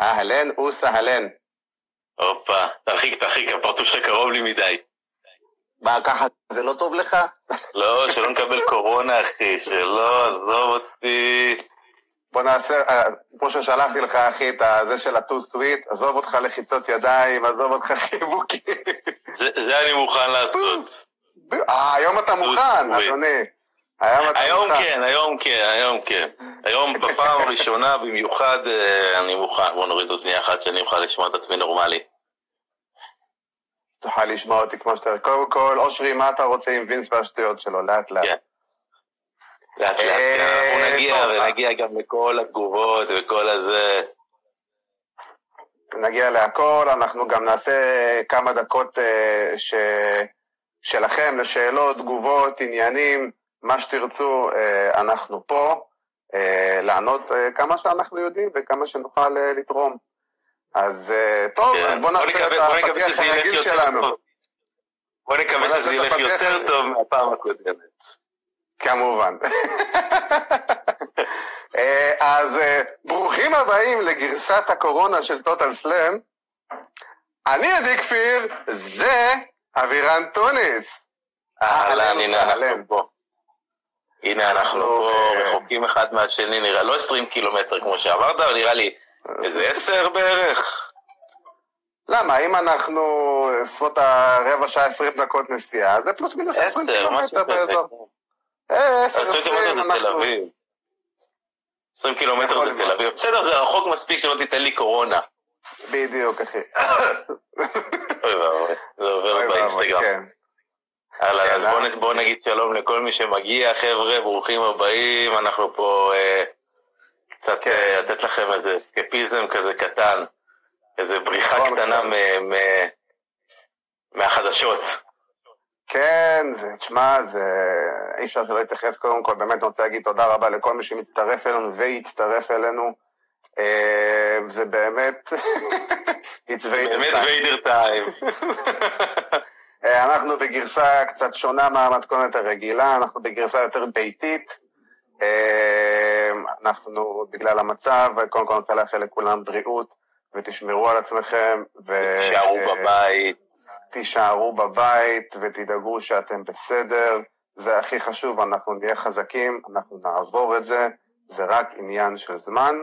אהלן וסהלן. הופה, תרחיק, תרחיק, הפרצוף שלך קרוב לי מדי. מה, ככה זה לא טוב לך? לא, שלא נקבל קורונה, אחי, שלא, עזוב אותי. בוא נעשה, אה, כמו ששלחתי לך, אחי, את זה של הטו סוויט, עזוב אותך לחיצות ידיים, עזוב אותך חיבוקים. זה, זה אני מוכן לעשות. אה, היום אתה מוכן, אדוני. היום. כן, היום כן, היום כן. היום בפעם הראשונה במיוחד אה, אני מוכן. בוא נוריד אוזנייה אחת שאני אוכל לשמוע את עצמי נורמלי. תוכל לשמוע אותי כמו שאתה... קודם כל, אושרי, מה אתה רוצה עם וינס והשטויות שלו? לאט לאט. כן. לאט לאט, כן. אנחנו אה, נגיע, ונגיע גם לכל התגובות וכל הזה. נגיע להכל, אנחנו גם נעשה כמה דקות אה. שלכם לשאלות, תגובות, עניינים, מה שתרצו, אה, אנחנו פה, לענות כמה שאנחנו יודעים וכמה שנוכל לתרום. אז טוב, כן. אז בוא נעשה את הפתיח הרגיל שלנו. בוא נקווה שזה ילך יותר טוב מהפעם הקודמת. כמובן. אה, אז אה, ברוכים הבאים לגרסת הקורונה של טוטל סלאם. אני עדי כפיר, זה אבירן טוניס. אהלן, הנה אנחנו פה. הנה אנחנו פה אה, רחוקים אחד מהשני, נראה לא 20 קילומטר כמו שאמרת, אבל נראה לי איזה 10 בערך. למה? אם אנחנו סביבות הרבע שעה 20 דקות נסיעה, זה פלוס מינוס 20 קילומטר באזור. 20 קילומטר זה תל אביב. 20 קילומטר זה תל אביב. בסדר, זה רחוק מספיק שלא תיתן לי קורונה. בדיוק, אחי. אוי ואבוי, זה עובר באינסטגרם. הלאה, כן, אז בואו נגיד שלום לכל מי שמגיע, חבר'ה, ברוכים הבאים, אנחנו פה אה, קצת כן. אה, לתת לכם איזה אסקפיזם כזה קטן, איזה בריחה נכון, קטנה מהחדשות. כן, זה, תשמע, זה... אי אפשר שלא להתייחס קודם כל, באמת אני רוצה להגיד תודה רבה לכל מי שמצטרף אלינו ויצטרף אלינו. אה, זה באמת... It's באמת ויידר טיים. אה, אנחנו בגרסה קצת שונה מהמתכונת הרגילה, אנחנו בגרסה יותר ביתית. אה, אנחנו, בגלל המצב, קודם כל רוצה לאחל לכולם בריאות. ותשמרו על עצמכם. ו... תישארו בבית. תישארו בבית ותדאגו שאתם בסדר. זה הכי חשוב, אנחנו נהיה חזקים, אנחנו נעבור את זה, זה רק עניין של זמן.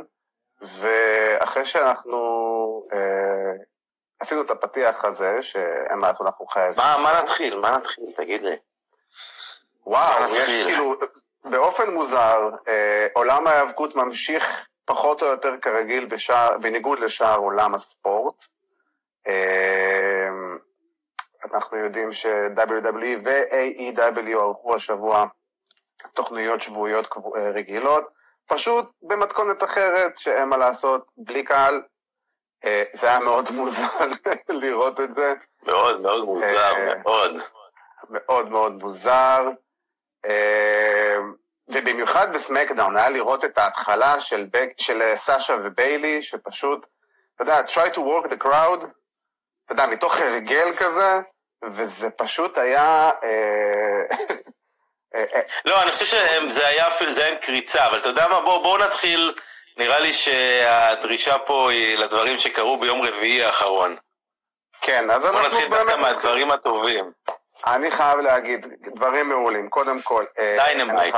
ואחרי שאנחנו אה, עשינו את הפתיח הזה, שאין מה לעשות, אנחנו חייבים... מה, מה נתחיל? מה נתחיל? תגיד לי. וואו, יש כאילו, באופן מוזר, אה, עולם ההיאבקות ממשיך פחות או יותר כרגיל בשער, בניגוד לשאר עולם הספורט. אמ, אנחנו יודעים ש-WWE ו-AEW ערכו השבוע תוכניות שבועיות אה, רגילות, פשוט במתכונת אחרת שאין מה לעשות, בלי קהל. אה, זה היה מאוד מוזר לראות את זה. מאוד מאוד מוזר, אה, מאוד. מאוד מאוד מוזר. ובמיוחד בסמקדאון, היה לראות את ההתחלה של, בק, של אה, סאשה וביילי, שפשוט, אתה יודע, try to work the crowd, אתה יודע, מתוך הרגל כזה, וזה פשוט היה... אה, אה, לא, אני חושב שזה היה אפילו, זה היה עם קריצה, אבל אתה יודע מה, בואו בוא נתחיל, נראה לי שהדרישה פה היא לדברים שקרו ביום רביעי האחרון. כן, אז אנחנו באמת... בואו נתחיל דווקא מהדברים הטובים. אני חייב להגיד דברים מעולים. קודם כל, Dynamite.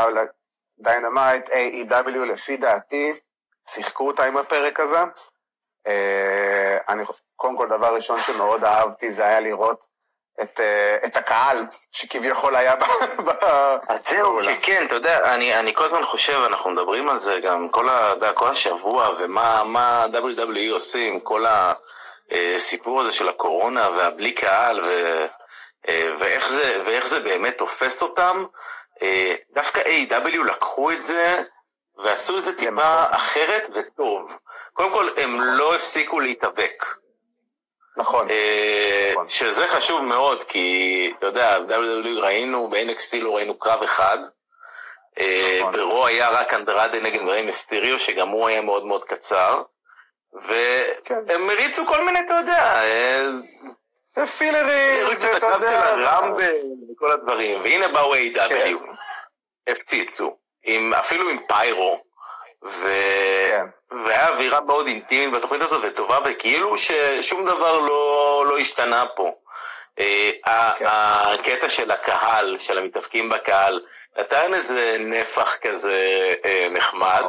Dynamite, AEW, לפי דעתי, שיחקו אותה עם הפרק הזה. אה, אני, קודם כל, דבר ראשון שמאוד אהבתי זה היה לראות את, אה, את הקהל שכביכול היה ב... אז זהו, שכן, אתה יודע, אני, אני כל הזמן חושב, אנחנו מדברים על זה גם כל, ה, כל השבוע, ומה WWE עושים, כל הסיפור הזה של הקורונה והבלי קהל, ו, אה, ואיך, זה, ואיך זה באמת תופס אותם. אה, דווקא A.W. לקחו את זה ועשו את זה טיפה נכון. אחרת וטוב. קודם כל, הם לא הפסיקו להתאבק. נכון. אה, נכון. שזה חשוב מאוד, כי אתה יודע, WWE ראינו, ב-NXT לא ראינו קרב אחד. אה, נכון. ברו היה רק אנדרדה נגד מרי מיסטריו, שגם הוא היה מאוד מאוד קצר. כן. והם הריצו כל מיני, אתה יודע, פילרים, ואתה יודע... הריצו את הקרב של הרמבל וכל הדברים, והנה באו A.W. כן. הפציצו, אפילו עם פיירו, ו... כן. והיה אווירה מאוד אינטימית בתוכנית הזאת וטובה, וכאילו ששום דבר לא, לא השתנה פה. אה, כן. הקטע של הקהל, של המתאבקים בקהל, נתן איזה נפח כזה אה, נחמד,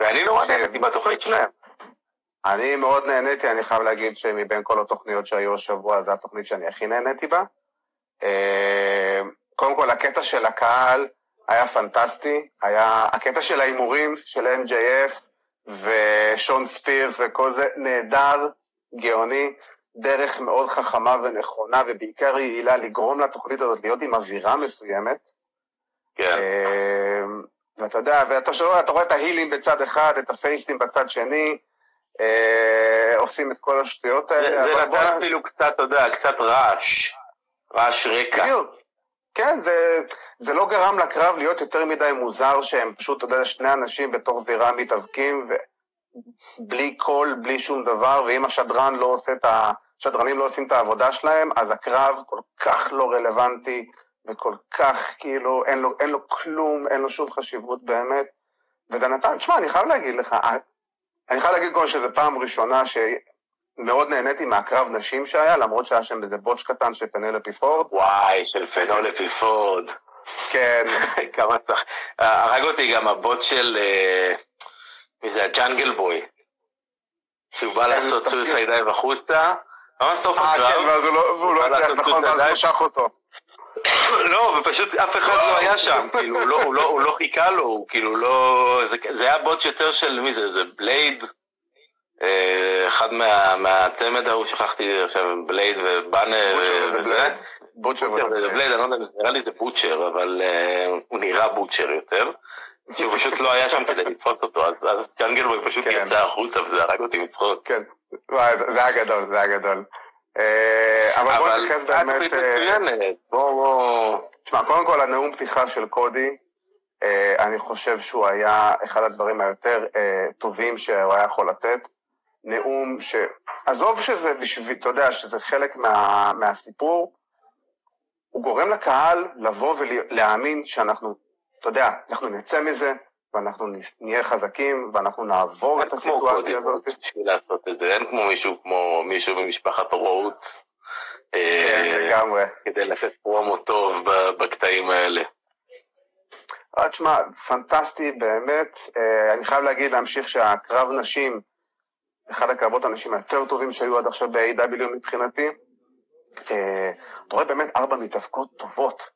ואני נורא נהניתי בתוכנית שלהם. אני מאוד נהניתי, אני חייב להגיד שמבין כל התוכניות שהיו השבוע, זו התוכנית שאני הכי נהניתי בה. אה, קודם כל, הקטע של הקהל היה פנטסטי, היה הקטע של ההימורים של MJF ושון ספירס וכל זה, נהדר, גאוני. דרך מאוד חכמה ונכונה, ובעיקר יעילה לגרום לתוכנית הזאת להיות עם אווירה מסוימת. כן. אמ, ואתה יודע, ואתה שואל, אתה רואה את ההילים בצד אחד, את הפייסים בצד שני, אה, עושים את כל השטויות האלה. זה נתן בוא... אפילו קצת, אתה יודע, קצת רעש, רעש רקע. בדיוק. כן, זה, זה לא גרם לקרב להיות יותר מדי מוזר שהם פשוט, אתה יודע, שני אנשים בתוך זירה מתאבקים, ובלי קול, בלי שום דבר, ואם השדרן לא עושה את ה... שדרנים לא עושים את העבודה שלהם, אז הקרב כל כך לא רלוונטי, וכל כך כאילו, אין לו, אין לו כלום, אין לו שום חשיבות באמת. וזה נתן, תשמע, אני חייב להגיד לך, אני חייב להגיד קודם שזו פעם ראשונה שמאוד נהניתי מהקרב נשים שהיה, למרות שהיה שם איזה בוטש קטן של פנלפי פורד. וואי, של פנלפי פורד. כן. כמה צריך. הרג אותי גם הבוט של, אה, מי זה, הג'אנגל בוי. שהוא בא לעשות סויסיידאי החוצה, מה סוף הקרב? אה, כן, ואז הוא לא, לא הצליח, נכון, ואז הוא משך אותו. לא, ופשוט אף אחד לא היה שם, כאילו, לא, הוא לא, לא חיכה לו, הוא כאילו לא... זה היה בוט יותר של מי זה, זה בלייד? אה, אחד מהצמד ההוא, שכחתי עכשיו, בלייד ובאנר וזה. בוטשר ובלייד, אני לא יודע, נראה לי זה בוטשר, אבל אה, הוא נראה בוטשר יותר. שהוא פשוט לא היה שם כדי לתפוס אותו, אז ג'אנגלבוי פשוט כן. יצא החוצה וזה הרג אותי מצחוק. כן, זה היה גדול, זה היה גדול. אה, אבל בוא נתייחס באמת... אבל מצוינת, בוא בוא... תשמע, קודם כל הנאום פתיחה של קודי, אני חושב שהוא היה אחד הדברים היותר טובים שהוא היה יכול לתת. נאום ש... עזוב שזה בשביל, אתה יודע, שזה חלק מה, מהסיפור, הוא גורם לקהל לבוא ולהאמין שאנחנו אתה יודע, אנחנו נצא מזה, ואנחנו נהיה חזקים, ואנחנו נעבור את הסיטואציה הזאת. בשביל לעשות את זה, אין כמו מישהו כמו מישהו ממשפחת. כן, אה, לגמרי. כדי לתת פרומו טוב בקטעים האלה. אה, תשמע, פנטסטי באמת. אה, אני חייב להגיד, להמשיך שהקרב נשים, אחד הקרבות הנשים היותר טובים שהיו עד עכשיו ב-AW מבחינתי. אה, אתה רואה באמת ארבע מתאבקות טובות,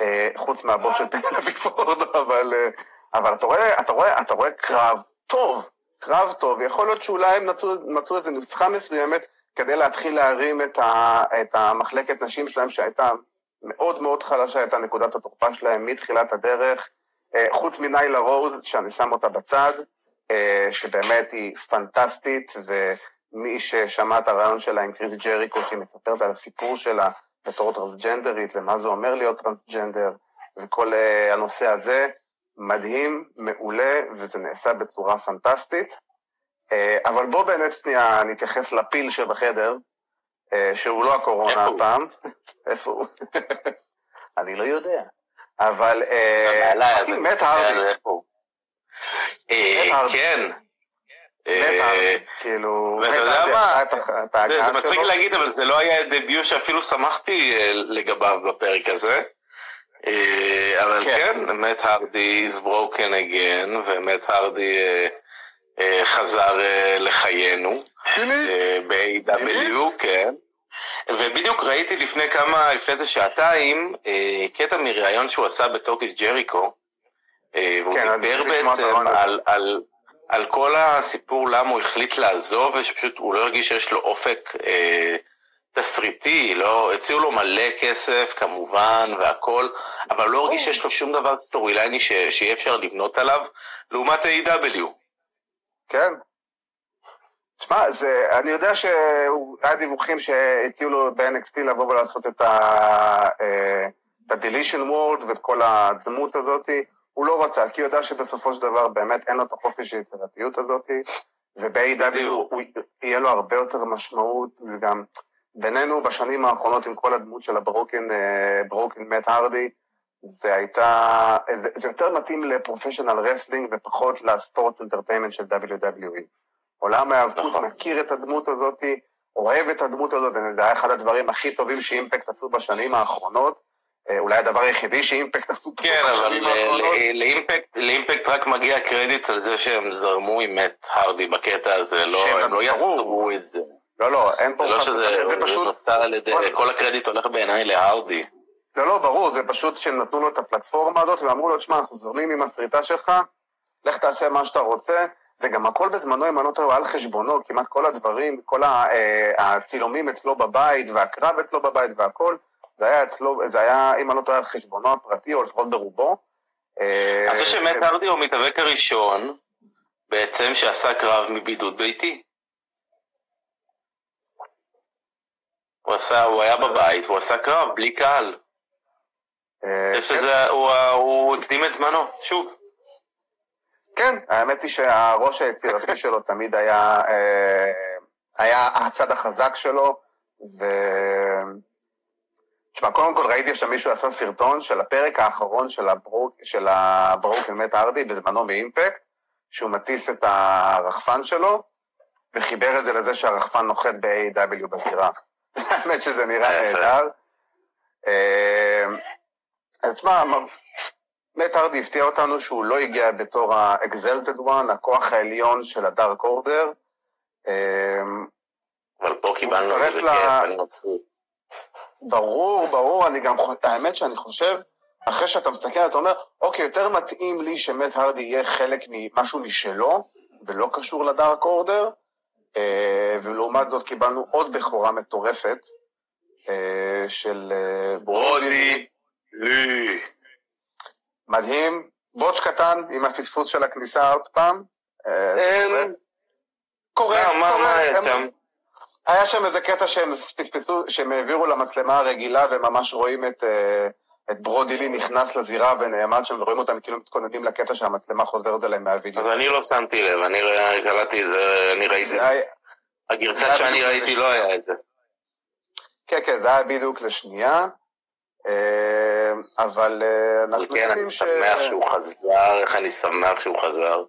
אה, חוץ מהבוט של פנלפי פורד, אבל, אה, אתה, רואה, קרב טוב, קרב טוב, יכול להיות שאולי הם מצאו, איזו נוסחה מסוימת כדי להתחיל להרים את המחלקת נשים שלהם, שהייתה מאוד מאוד חלשה, הייתה נקודת התורפה שלהם מתחילת הדרך, חוץ מניילה רוז, שאני שם אותה בצד, שבאמת היא פנטסטית, ו... מי ששמע את הרעיון שלה עם קריזי ג'ריקו, שהיא מספרת על הסיפור שלה בתור טרנסג'נדרית, ומה זה אומר להיות טרנסג'נדר, וכל uh, הנושא הזה, מדהים, מעולה, וזה נעשה בצורה פנטסטית. Uh, אבל בוא באמת שנייה נתייחס לפיל שבחדר, שהוא לא הקורונה הפעם. איפה הוא? אני לא יודע. אבל מת הארדי. כן. אה, כאילו, ואתה יודע מה, זה מצחיק להגיד, אבל זה לא היה דביוט שאפילו שמחתי אה, לגביו בפרק הזה. אה, אבל כן, כן מת הרדי is broken again, ומת הרדי חזר לחיינו. ב-AEW, כן. ובדיוק ראיתי לפני כמה, לפני איזה שעתיים, קטע מראיון שהוא עשה ב Talk Is Jericho. והוא כן, דיבר בעצם על... על כל הסיפור למה הוא החליט לעזוב, ושפשוט הוא לא הרגיש שיש לו אופק אה, תסריטי, לא, הציעו לו מלא כסף כמובן והכל, אבל לא הרגיש שיש לו שום דבר storyline י שיהיה אפשר לבנות עליו, לעומת A.W. כן. תשמע, אני יודע שהיה דיווחים שהציעו לו ב-NXT לבוא ולעשות את ה-Deletion אה, World ואת כל הדמות הזאתי. הוא לא רצה, כי הוא יודע שבסופו של דבר באמת אין לו את החופש היצירתיות הזאת, וב-AW יהיה לו הרבה יותר משמעות, זה גם בינינו בשנים האחרונות עם כל הדמות של הברוקן, ברוקן מאט הרדי, זה הייתה, זה, זה יותר מתאים ל professional wrestling ופחות ל sports entertainment של WWE. עולם ההיאבקות נכון. מכיר את הדמות הזאת, אוהב את הדמות הזאת, זה היה אחד הדברים הכי טובים ש Impact עשו בשנים האחרונות. אה, אולי הדבר היחידי ש Impact עשו כן, אבל ל Impact, ל Impact רק מגיע קרדיט על זה שהם זרמו עם מאט הרדי בקטע הזה, לא, הם לא יצרו את זה. לא, לא, אין פה... זה לא שזה זה פשוט... נוצר על ידי, כל הקרדיט הולך בעיניי להרדי. לא, לא, ברור, זה פשוט שנתנו לו את הפלטפורמה הזאת ואמרו לו, תשמע, אנחנו זורמים עם הסריטה שלך, לך תעשה מה שאתה רוצה. זה גם הכל בזמנו, אם אני לא טועה, על חשבונו, כמעט כל הדברים, כל אה, הצילומים אצלו בבית, והקרב אצלו בבית והכל, זה היה אצלו, זה היה, אם אני לא טועה, על חשבונו הפרטי, או לפחות ברובו. אה, אני חושב שמט ארדי הוא המתאבק הראשון, בעצם, שעשה קרב מבידוד ביתי. הוא עשה, הוא היה בבית, הוא עשה קרב, בלי קהל. אני חושב שזה, הוא הקדים את זמנו, שוב. כן, האמת היא שהראש היצירתי שלו תמיד היה, אה, היה הצד החזק שלו, ו... תשמע, קודם כל ראיתי עכשיו מישהו עשה סרטון של הפרק האחרון של, הברוק, של הברוקן מת ארדי בזמנו באימפקט, שהוא מטיס את הרחפן שלו, וחיבר את זה לזה שהרחפן נוחת ב-AW בזירה. האמת שזה נראה נהדר. אה, אז תשמע, מת הרדי הפתיע אותנו שהוא לא הגיע בתור ה-Exalted One, הכוח העליון של הדארק אורדר. אבל פה קיבלנו את זה בכיף, אני מבסוט. ברור, ברור, אני גם, האמת שאני חושב, אחרי שאתה מסתכל, אתה אומר, אוקיי, יותר מתאים לי שמט הרדי יהיה חלק ממשהו משלו, ולא קשור לדארק אורדר, אה, ולעומת זאת קיבלנו עוד בכורה מטורפת, אה, של אה, ברודי לי. מדהים, בוטש קטן עם הפספוס של הכניסה עוד פעם. קורה, קורה. היה שם איזה קטע שהם פספסו, שהם העבירו למצלמה הרגילה וממש רואים את, את ברודילי נכנס לזירה ונעמד שם ורואים אותם כאילו מתכוננים לקטע שהמצלמה חוזרת אליהם מהווידאו. אז אני לא שמתי לב, אני קלטתי את זה, אני ראיתי. הגרסה שאני ראיתי לא היה את זה. כן, כן, זה היה בדיוק לשנייה. אה, אבל אה, אנחנו יודעים ש... כן, אני שמח שהוא חזר, איך אני שמח שהוא חזר.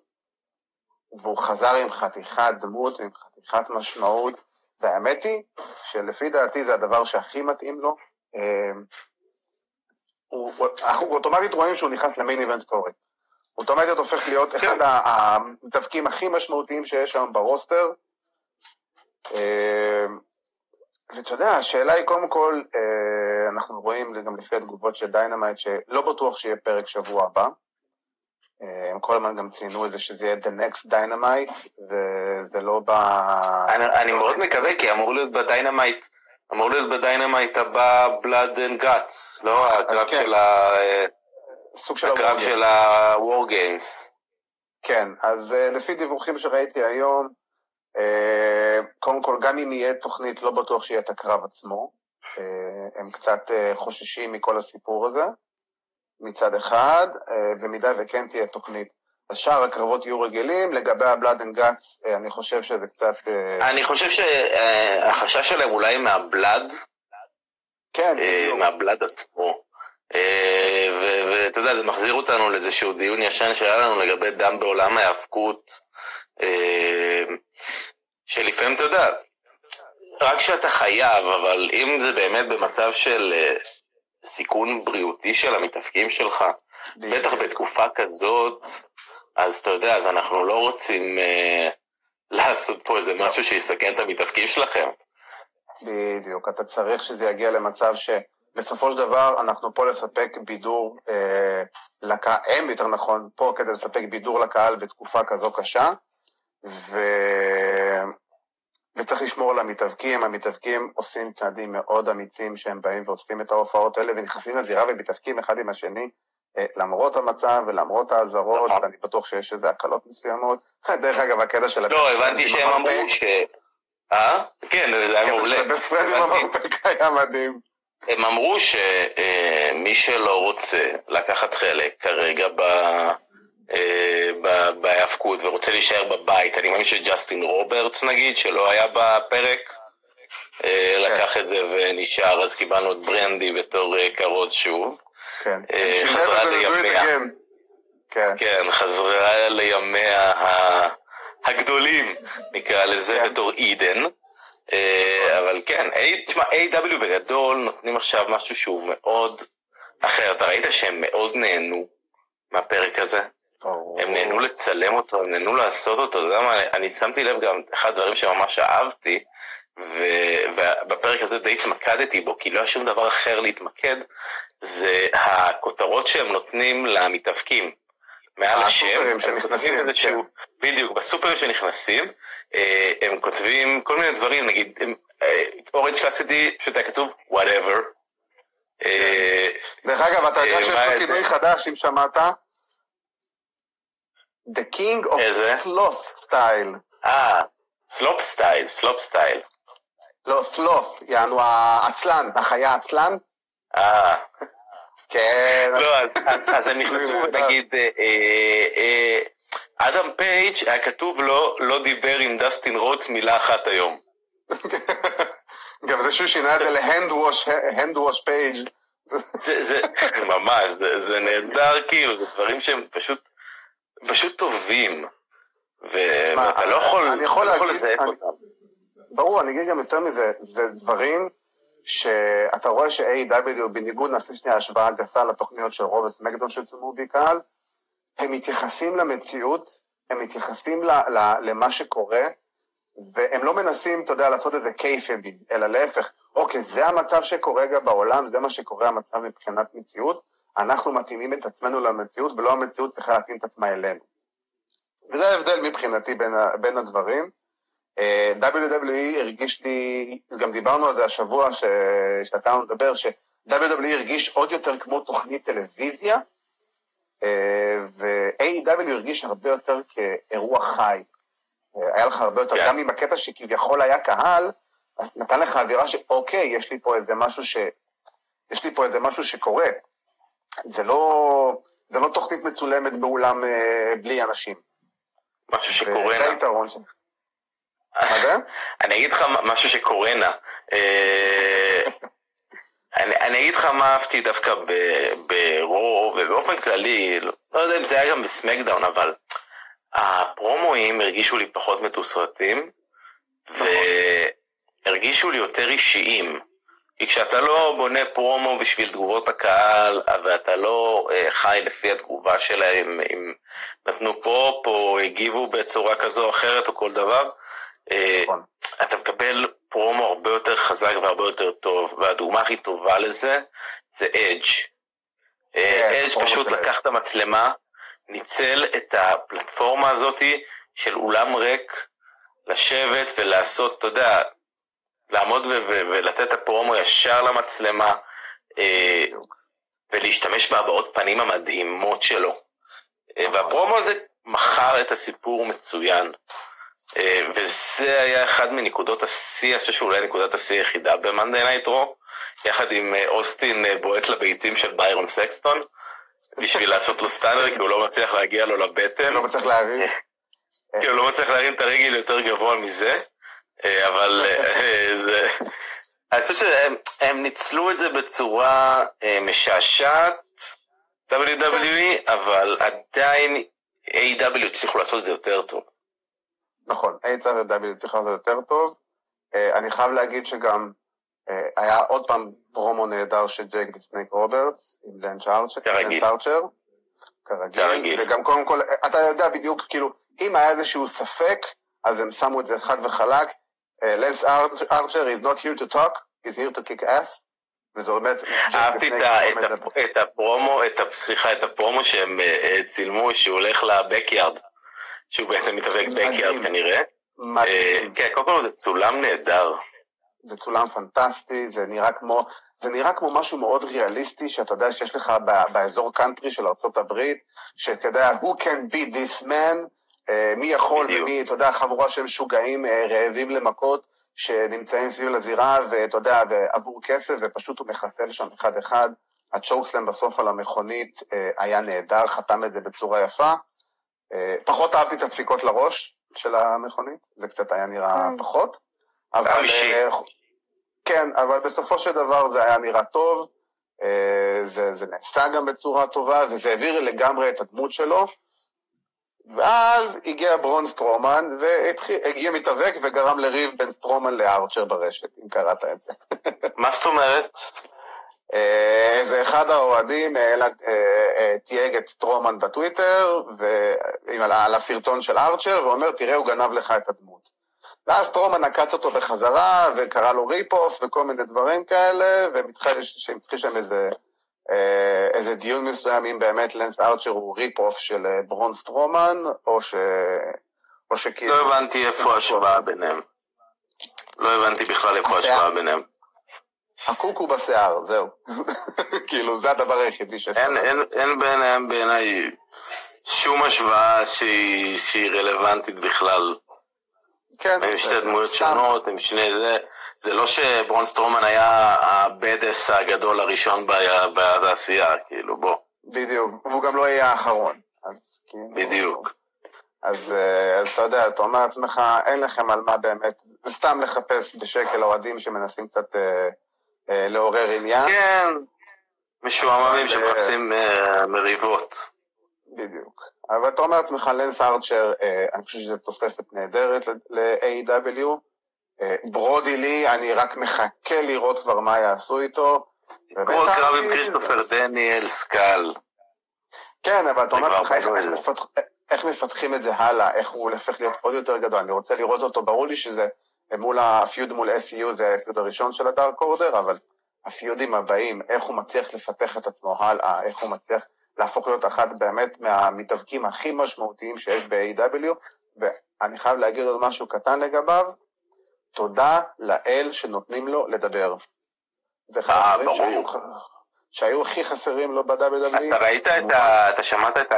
והוא חזר עם חתיכת דמות, עם חתיכת משמעות, והאמת היא שלפי דעתי זה הדבר שהכי מתאים לו. אה, אנחנו אוטומטית רואים שהוא נכנס ל main event story. אוטומטית הופך להיות כן. אחד המתאבקים הכי משמעותיים שיש היום ב roster. ואתה יודע, השאלה היא קודם כל, אה, אנחנו רואים גם לפי התגובות של Dynamite, שלא בטוח שיהיה פרק שבוע הבא. אה, הם כל הזמן גם ציינו את זה שזה יהיה The Next Dynamite, וזה לא ב... אני, אני מאוד מקווה, כי אמור להיות ב Dynamite, אמור להיות ב Dynamite הבא Blood and Guts, לא? הקרב כן. של ה... סוג של הקרב של ה-War Games. כן, אז אה, לפי דיווחים שראיתי היום, אה, קודם כל, גם אם יהיה תוכנית, לא בטוח שיהיה את הקרב עצמו. אה, הם קצת אה, חוששים מכל הסיפור הזה, מצד אחד, במידה וכן תהיה תוכנית. אז שאר הקרבות יהיו רגילים, לגבי ה Blood and Guts, אני חושב שזה קצת... אני חושב שהחשש שלהם אולי מהבלאד, כן, בדיוק. מהבלאד עצמו. ואתה יודע, זה מחזיר אותנו לאיזשהו דיון ישן שהיה לנו לגבי דם בעולם ההאבקות. שלפעמים אתה יודע, רק כשאתה חייב, אבל אם זה באמת במצב של סיכון בריאותי של המתאפקים שלך, בטח בתקופה כזאת, אז אתה יודע, אז אנחנו לא רוצים uh, לעשות פה איזה משהו שיסכן את המתאפקים שלכם. בדיוק, אתה צריך שזה יגיע למצב שבסופו של דבר אנחנו פה לספק בידור אה, לקהל, הם יותר נכון, פה כדי לספק בידור לקהל בתקופה כזו קשה, ו... וצריך לשמור על המתאבקים, המתאבקים עושים צעדים מאוד אמיצים שהם באים ועושים את ההופעות האלה ונכנסים לזירה ומתאבקים אחד עם השני אה, למרות המצב ולמרות האזהרות, נכון. ואני בטוח שיש איזה הקלות מסוימות. דרך אגב, הקטע של... לא, הבנתי שהם אמרו ש... אה? כן, זה היה מעולה. הקטע של ה Best Friends עם המרפק היה מדהים. הם אמרו שמי אה, שלא רוצה לקחת חלק כרגע ב... אה, בהאבקות ורוצה להישאר בבית, אני מאמין שג'סטין רוברטס נגיד, שלא היה בפרק, אה, לקח את זה ונשאר, אז קיבלנו את ברנדי בתור אה, כרוז שוב. כן, חזרה לימיה. כן. כן, חזרה לימיה הגדולים, נקרא לזה, כן. בתור עידן. אה, אבל כן, תשמע, A.W בגדול נותנים עכשיו משהו שהוא מאוד אחר. אתה ראית שהם מאוד נהנו מהפרק הזה? הם נהנו לצלם אותו, הם נהנו לעשות אותו. אתה יודע מה, אני שמתי לב גם, אחד הדברים שממש אהבתי, ובפרק הזה די התמקדתי בו, כי לא היה שום דבר אחר להתמקד, זה הכותרות שהם נותנים למתאבקים. מעל השם, הסופרים שנכנסים, כן. בדיוק, בסופרים שנכנסים, אה, הם כותבים כל מיני דברים, נגיד, אורנג' קאסידי, פשוט היה כתוב whatever. אה, דרך אגב, אתה יודע אה, שיש לו כינוי חדש, אם שמעת? The King of Sloth Style. אה, Sloth Style, Sloth Style. לא, sloth, יענו העצלן, החיה העצלן. אה. כן. לא, אז הם נכנסו, נגיד, אה, אה, אה, אדם פייג' היה כתוב לו, לא דיבר עם דסטין רוץ מילה אחת היום. גם זה שהוא שינה את זה ל hand wash פייג'. זה ממש, זה נהדר כאילו, זה דברים שהם פשוט, פשוט טובים. ואתה לא יכול לא לזהק אותם. ברור, אני אגיד גם יותר מזה, זה דברים שאתה רואה ש-A.W. בניגוד, נעשה שנייה השוואה גסה לתוכניות של רובס מקדון שצולמו בעיקר, הם מתייחסים למציאות, הם מתייחסים ל, ל, למה שקורה, והם לא מנסים, אתה יודע, לעשות איזה קייפבים, אלא להפך, אוקיי, זה המצב שקורה גם בעולם, זה מה שקורה המצב מבחינת מציאות, אנחנו מתאימים את עצמנו למציאות, ולא המציאות צריכה להתאים את עצמה אלינו. וזה ההבדל מבחינתי בין, בין הדברים. אה, WWE הרגיש לי, גם דיברנו על זה השבוע שיצא לנו לדבר, ש-WWE הרגיש עוד יותר כמו תוכנית טלוויזיה, אה, ו-AEW הרגיש הרבה יותר כאירוע חי. אה, היה לך הרבה יותר, yeah. כן. גם עם הקטע שכביכול היה קהל, נתן לך אווירה שאוקיי, יש לי פה איזה משהו ש... יש לי פה איזה משהו שקורה. זה לא, זה לא תוכנית מצולמת באולם אה, בלי אנשים. משהו שקורה. זה היתרון שלך. מה זה? אני אגיד לך משהו שקורה נא. אה, אני, אני אגיד לך מה אהבתי דווקא ברו, ובאופן כללי, לא יודע אם זה היה גם בסמקדאון, אבל הפרומואים הרגישו לי פחות מתוסרטים, והרגישו לי יותר אישיים. כי כשאתה לא בונה פרומו בשביל תגובות הקהל, ואתה לא uh, חי לפי התגובה שלהם, אם נתנו פופ או הגיבו בצורה כזו או אחרת או כל דבר, אה, נכון. אתה מקבל פרומו הרבה יותר חזק והרבה יותר טוב, והדוגמה הכי טובה לזה זה אדג'. אדג' כן, פשוט לקח את המצלמה, ניצל את הפלטפורמה הזאתי של אולם ריק, לשבת ולעשות, אתה יודע, לעמוד ולתת את הפרומו ישר למצלמה, אה, ולהשתמש בהבעות פנים המדהימות שלו. אה. והפרומו הזה מכר את הסיפור מצוין. אה, וזה היה אחד מנקודות השיא, אני חושב שאולי נקודת השיא היחידה ב Monday Night Raw, יחד עם אוסטין בועט לביצים של ביירון סקסטון, בשביל לעשות לו stunner, כי הוא לא מצליח להגיע לו לבטן. לא מצליח להרים. כי הוא לא מצליח להרים את הרגל יותר גבוה מזה, אבל זה... אני חושב שהם ניצלו את זה בצורה משעשעת, WWE, אבל עדיין AEW הצליחו לעשות את זה יותר טוב. נכון, ודאביד צריך לעשות יותר טוב. אה, אני חייב להגיד שגם אה, היה עוד פעם פרומו נהדר של ג'ייק דה סנייק רוברטס עם לנס ארצ'ר. כרגיל. כרגיל. וגם קודם כל, אתה יודע בדיוק, כאילו, אם היה איזשהו ספק, אז הם שמו את זה חד וחלק. לנס ארצ'ר is not here to talk, he's here to kick ass. וזה באמת... אהבתי את הפרומו, סליחה, את הפרומו שהם אה, צילמו, שהוא הולך לבקיארד. שהוא בעצם מתאבק בקיארד כנראה. מדהים. אה, כן, קודם כל זה צולם נהדר. זה צולם פנטסטי, זה נראה כמו, זה נראה כמו משהו מאוד ריאליסטי, שאתה יודע שיש לך באזור קאנטרי של ארה"ב, שאתה יודע, who can be this man, uh, מי יכול בדיוק. ומי, אתה יודע, חבורה של משוגעים, uh, רעבים למכות, שנמצאים סביב לזירה, ואתה יודע, עבור כסף, ופשוט הוא מחסל שם אחד-אחד. הצ'וקסלם בסוף על המכונית uh, היה נהדר, חתם את זה בצורה יפה. אה, פחות אהבתי את הדפיקות לראש של המכונית, זה קצת היה נראה כן. פחות. אבל... אה, כן, אבל בסופו של דבר זה היה נראה טוב. זה, זה נעשה גם בצורה טובה, וזה העביר לגמרי את הדמות שלו. ואז הגיע ברון סטרומן, והגיע מתאבק וגרם לריב בין סטרומן לארצ'ר ברשת, אם קראת את זה. מה זאת אומרת? איזה אחד האוהדים תייג את סטרומן בטוויטר, על הסרטון של ארצ'ר, ואומר, תראה, הוא גנב לך את הדמות. ואז סטרומן עקץ אותו בחזרה, וקרא לו rip-off, וכל מיני דברים כאלה, והתחיל שם איזה... איזה דיון מסוים אם באמת לנס ארצ'ר הוא rip-off של ברון סטרומן, או ש... או שכאילו... לא הבנתי איפה ההשוואה ביניהם. לא הבנתי בכלל איפה ההשוואה ביניהם. הקוקו בשיער, זהו. כאילו, זה הדבר היחידי שיש. אין, אין, אין ביניהם בעיניי שום השוואה שהיא, שהיא רלוונטית בכלל. כן. הם שתי דמויות שונות, הם שני זה. זה לא שברון סטרומן היה הבדס הגדול הראשון בתעשייה, כאילו, בוא. בדיוק, והוא גם לא יהיה האחרון. אז כאילו... בדיוק. אז, אה, אז אתה יודע, אז אתה אומר לעצמך, אין לכם על מה באמת, זה סתם לחפש בשקל אוהדים שמנסים קצת אה, אה, לעורר עניין. כן, משועממים שמחפשים אה, מריבות. בדיוק. אבל אתה אומר לעצמך, לנס ארצ'ר, אה, אני חושב שזו תוספת נהדרת ל-AW. ברודי לי, אני רק מחכה לראות כבר מה יעשו איתו. כמו הקרב עם כריסטופר דניאל סקל. כן, אבל אתה אומר לעצמך, איך, איך מפתחים את זה הלאה, איך הוא הופך להיות עוד יותר גדול. אני רוצה לראות אותו, ברור לי שזה מול הפיוד מול SEU, זה הפיוד הראשון של הדארק אורדר, אבל הפיודים הבאים, איך הוא מצליח לפתח את עצמו הלאה, איך הוא מצליח להפוך להיות אחת באמת מהמתאבקים הכי משמעותיים שיש ב-AW, ואני חייב להגיד עוד משהו קטן לגביו, תודה לאל שנותנים לו לדבר. זה אחד אה, הדברים שהיו, שהיו הכי חסרים לו ב-WWE. אתה ראית את ה... אתה שמעת את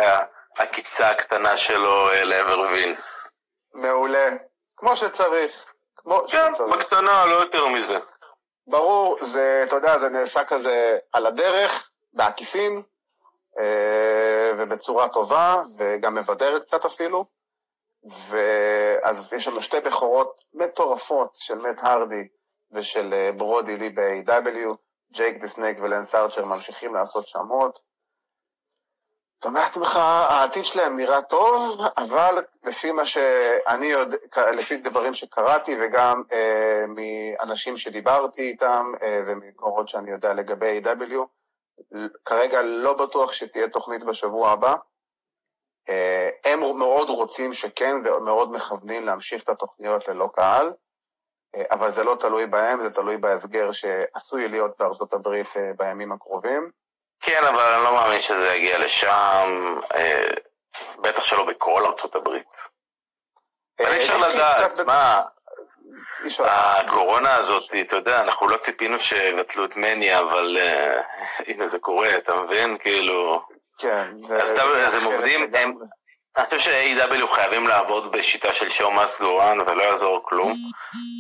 העקיצה הקטנה שלו אה, לעבר וינס. מעולה, כמו שצריך. כמו כן, שצריך. בקטנה, לא יותר מזה. ברור, זה, אתה יודע, זה נעשה כזה על הדרך, בעקיפין, אה, ובצורה טובה, וגם מבדרת קצת אפילו. ואז יש לנו שתי בכורות מטורפות של מאט הארדי ושל אה, ברודי לי ב-AEW, ג'ייק דה סנייק ולנס ארצ'ר ממשיכים לעשות שמות. אתה אומר לעצמך, העתיד שלהם נראה טוב, אבל לפי מה שאני יודע, לפי דברים שקראתי וגם אה, מאנשים שדיברתי איתם אה, ומקורות שאני יודע לגבי A.W, כרגע לא בטוח שתהיה תוכנית בשבוע הבא. אה, הם מאוד רוצים שכן ומאוד מכוונים להמשיך את התוכניות ללא קהל, אה, אבל זה לא תלוי בהם, זה תלוי בהסגר שעשוי להיות בארצות הברית אה, בימים הקרובים. כן, אבל אני לא מאמין שזה יגיע לשם, בטח שלא בכל ארצות הברית. אבל אי אפשר לדעת, מה, הקורונה הזאת, אתה יודע, אנחנו לא ציפינו שיבטלו את מאניה, אבל הנה זה קורה, אתה מבין? כאילו... כן. אז הם עובדים, אני חושב ש-AEW חייבים לעבוד בשיטה של show must go on ולא יעזור כלום.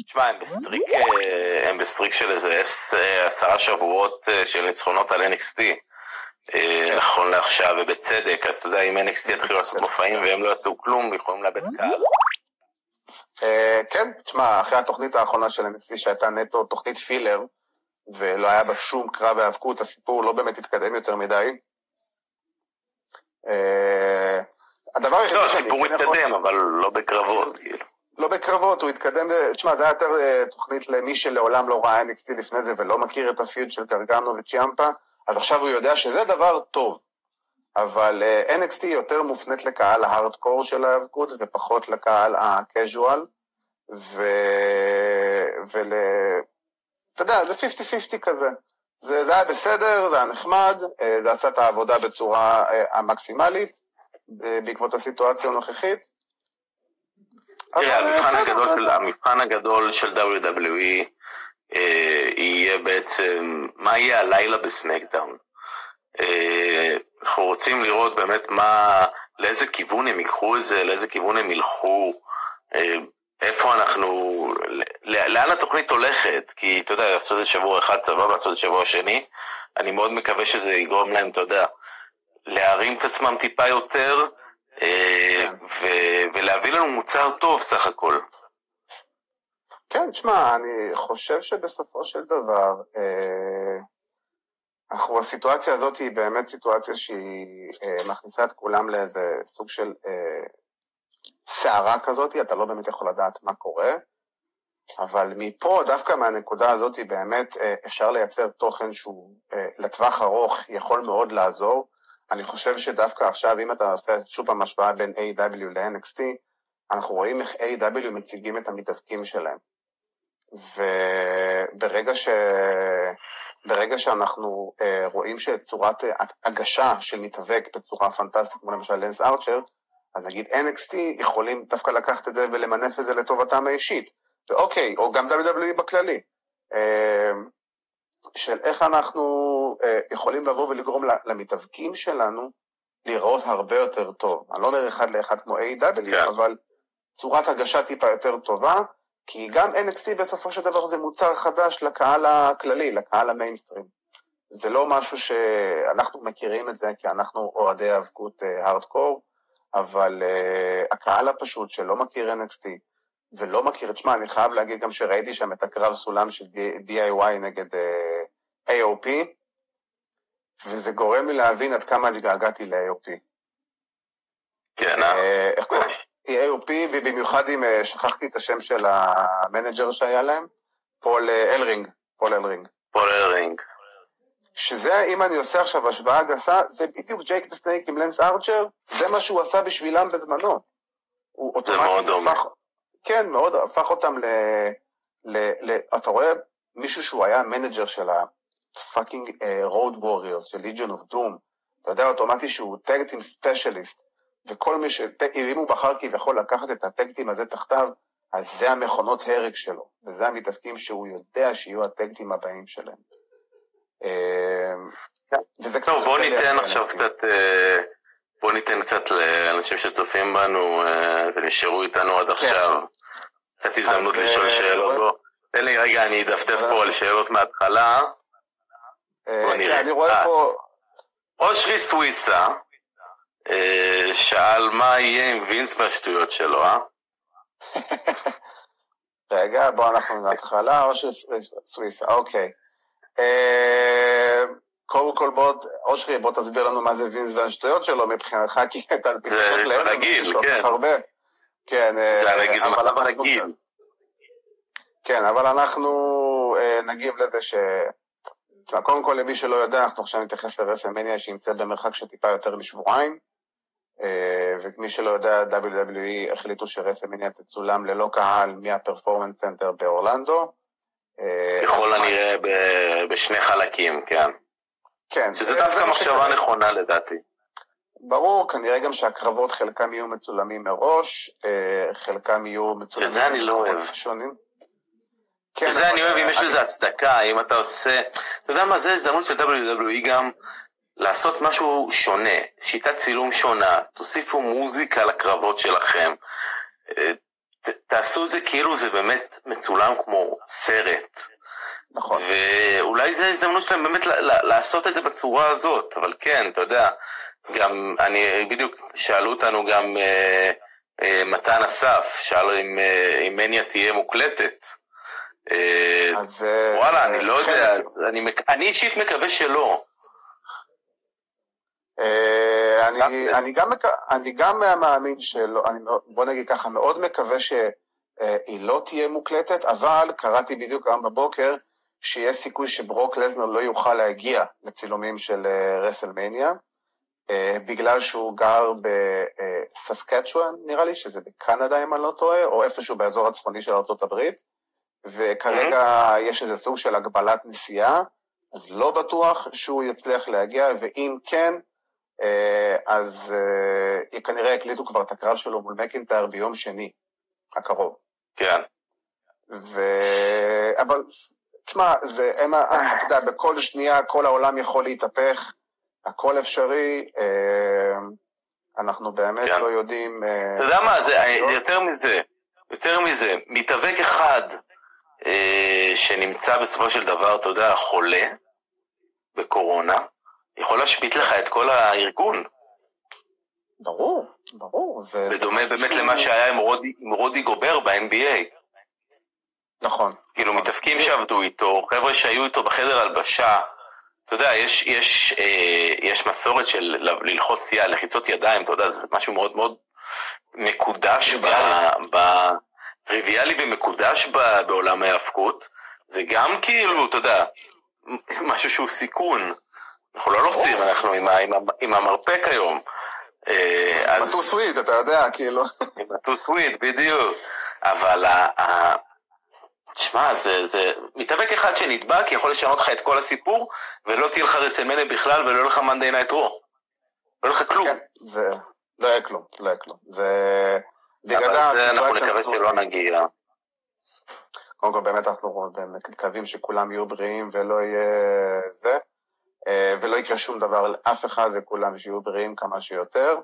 תשמע, הם ב streak, אה, הם ב streak של איזה אה, עשרה שבועות אה, של ניצחונות על NXT. נכון לעכשיו, ובצדק, אז אתה יודע, אם NXT יתחילו לעשות מופעים והם לא יעשו כלום, יכולים לאבד קהל. כן, תשמע, אחרי התוכנית האחרונה של NXT שהייתה נטו תוכנית פילר, ולא היה בה שום קרב האבקות, הסיפור לא באמת התקדם יותר מדי. הדבר היחידי... לא, הסיפור התקדם, אבל לא בקרבות, כאילו. לא בקרבות, הוא התקדם, תשמע, זה היה יותר uh, תוכנית למי שלעולם לא ראה NXT לפני זה ולא מכיר את הפיוד של גרגנו וצ'יאמפה, אז עכשיו הוא יודע שזה דבר טוב. אבל אה, NXT יותר מופנית לקהל ההארדקור של ההיאבקות ופחות לקהל הקז'ואל, ו... ול... אתה יודע, זה 50-50 כזה. זה, זה היה בסדר, זה היה נחמד, uh, זה עשה את העבודה בצורה uh, המקסימלית, בעקבות הסיטואציה הנוכחית. תראה, המבחן הגדול, של, המבחן הגדול של WWE אה, יהיה בעצם, מה יהיה הלילה בסמקדאון. אה, אנחנו רוצים לראות באמת מה, לאיזה כיוון הם ייקחו את זה, לאיזה כיוון הם ילכו, אה, איפה אנחנו, לאן התוכנית הולכת, כי אתה יודע, לעשות את זה שבוע אחד סבבה, לעשות את זה שבוע שני, אני מאוד מקווה שזה יגרום להם, אתה יודע, להרים את עצמם טיפה יותר, אה, ו- ולהביא לנו מוצר טוב סך הכל. כן, תשמע, אני חושב שבסופו של דבר, אה, אנחנו, הסיטואציה הזאת היא באמת סיטואציה שהיא אה, מכניסה את כולם לאיזה סוג של אה, סערה כזאת, אתה לא באמת יכול לדעת מה קורה, אבל מפה, דווקא מהנקודה הזאת, באמת אה, אפשר לייצר תוכן שהוא אה, לטווח ארוך יכול מאוד לעזור. אני חושב שדווקא עכשיו, אם אתה עושה שוב פעם השוואה בין A.W. ל-NXT, אנחנו רואים איך A.W. מציגים את המתאבקים שלהם. וברגע ש... ברגע שאנחנו אה, רואים שצורת הגשה של מתאבק בצורה פנטסטית, כמו למשל לנס ארצ'ר, אז נגיד NXT יכולים דווקא לקחת את זה ולמנף את זה לטובתם האישית. ואוקיי, או גם WWE בכללי. אה, של איך אנחנו אה, יכולים לבוא ולגרום למתאבקים שלנו להיראות הרבה יותר טוב. אני לא אומר אחד לאחד כמו A.W, כן. אבל צורת הגשה טיפה יותר טובה, כי גם NXT בסופו של דבר זה מוצר חדש לקהל הכללי, לקהל המיינסטרים. זה לא משהו שאנחנו מכירים את זה כי אנחנו אוהדי האבקות הארדקור, אה, אבל אה, הקהל הפשוט שלא מכיר NXT ולא מכיר, תשמע, אני חייב להגיד גם שראיתי שם את הקרב סולם של DIY נגד אה, אה, AOP, וזה גורם לי להבין עד כמה התגעגעתי ל-AOP. כן, אה? איך קוראים? AOP, ובמיוחד אם אה, שכחתי את השם של ה manager שהיה להם, פול אה, אלרינג, פול אלרינג. פול אלרינג. שזה, אם אני עושה עכשיו השוואה גסה, זה בדיוק ג'ייק דה סנייק עם לנס ארצ'ר, זה מה שהוא עשה בשבילם בזמנו. זה מאוד דומה. כן, מאוד, הפך אותם ל... ל, ל אתה רואה מישהו שהוא היה manager של ה fucking Road Warriors, של Legion of Doom, אתה יודע אוטומטי שהוא tag team specialist, וכל מי ש... אם הוא בחר כביכול לקחת את ה tag team הזה תחתיו, אז זה המכונות הרג שלו, וזה המתאבקים שהוא יודע שיהיו ה tag team הבאים שלהם. אמ, כן. טוב, בוא ניתן עכשיו קצת, אה, בוא ניתן קצת לאנשים שצופים בנו אה, ונשארו איתנו עד כן. עכשיו, קצת הזדמנות לשאול אה, שאלות. בוא, תן לי רגע, אני אדפדף פה על שאלות מההתחלה. בוא נראה. אני רואה פה... אושרי סוויסה, שאל מה יהיה עם וינס והשטויות שלו, אה? רגע, בוא אנחנו מההתחלה, או שסוויסה, אוקיי. אה, קודם כל בוא, אושרי, בוא תסביר לנו מה זה וינס והשטויות שלו מבחינתך, כי אתה זה רגיל, כן. כן. אה, זה הרגיל, זה מצב רגיל. כן, אבל אנחנו נגיב לזה ש... קודם כל, למי שלא יודע, אנחנו עכשיו נתייחס לרסלמניה שנמצאת במרחק של טיפה יותר משבועיים. אה, ומי שלא יודע, WWE החליטו שרסלמניה תצולם ללא קהל מה Performance Center באורלנדו. אה, ככל הנראה בשני חלקים, כן. כן. שזה דווקא מחשבה נכונה לדעתי. ברור, כנראה גם שהקרבות חלקם יהיו מצולמים מראש, אה, חלקם יהיו מצולמים... שזה אני לא אוהב. שונים. כן, שזה אני אוהב אם יש לזה הצדקה, אם אתה עושה... אתה יודע מה, זה הזדמנות של WWE גם לעשות משהו שונה, שיטת צילום שונה, תוסיפו מוזיקה לקרבות שלכם, אה, ת, תעשו את זה כאילו זה באמת מצולם כמו סרט. נכון. ואולי זו ההזדמנות שלהם באמת לעשות את זה בצורה הזאת, אבל כן, אתה יודע, גם, אני, בדיוק שאלו אותנו גם אה, אה, מתן אסף, שאל אם, אה, אם מניה תהיה מוקלטת. אה, אז... אה, וואלה, אני לא יודע, אז אני, אני אישית מקווה שלא. אה, אני, אני, גם, אני גם מאמין שלא, אני, בוא נגיד ככה, מאוד מקווה שהיא לא תהיה מוקלטת, אבל קראתי בדיוק היום בבוקר שיש סיכוי שברוק לזנר לא יוכל להגיע לצילומים של רסלמניה, אה, בגלל שהוא גר בססקצ'ואן, נראה לי, שזה בקנדה אם אני לא טועה, או איפשהו באזור הצפוני של ארה"ב, וכרגע mm-hmm. יש איזה סוג של הגבלת נסיעה, אז לא בטוח שהוא יצליח להגיע, ואם כן, אה, אז אה, כנראה הקליטו כבר את הקרב שלו מול מקינטייר ביום שני הקרוב. כן. ו... אבל, תשמע, זה, הם, אתה יודע, בכל שנייה כל העולם יכול להתהפך, הכל אפשרי, אה, אנחנו באמת כן. לא יודעים... אתה יודע מה, זה, יותר מזה, יותר מזה, מתאבק אחד שנמצא בסופו של דבר, אתה יודע, חולה בקורונה, יכול להשבית לך את כל הארגון. ברור, ברור. בדומה באמת ש... למה שהיה עם רודי, עם רודי גובר ב-NBA. נכון. כאילו נכון. מתאפקים שעבדו איתו, חבר'ה שהיו איתו בחדר הלבשה, אתה יודע, יש, יש, אה, יש מסורת של ללחוץ יד, לחיצות ידיים, אתה יודע, זה משהו מאוד מאוד מקודש, ב, ב, טריוויאלי ומקודש ב, בעולם ההאבקות. זה גם כאילו, אתה יודע, משהו שהוא סיכון. אנחנו לא לוחצים, אנחנו עם, עם, עם המרפק היום. אה. עם ה too sweet, אתה יודע, כאילו. עם ה too sweet, בדיוק. אבל תשמע, זה, זה מתאבק אחד שנדבק יכול לשנות לך את כל הסיפור, ולא תהיה לך רסלמניה בכלל, ולא יהיה לך Monday Night Raw. לא יהיה לך כלום. כן, זה... לא יהיה כלום, לא יהיה כלום. זה... אבל זה אנחנו נקווה שלא נגיע. קודם כל באמת אנחנו באמת מקווים שכולם יהיו בריאים ולא יהיה זה, ולא יקרה שום דבר לאף אחד וכולם שיהיו בריאים כמה שיותר.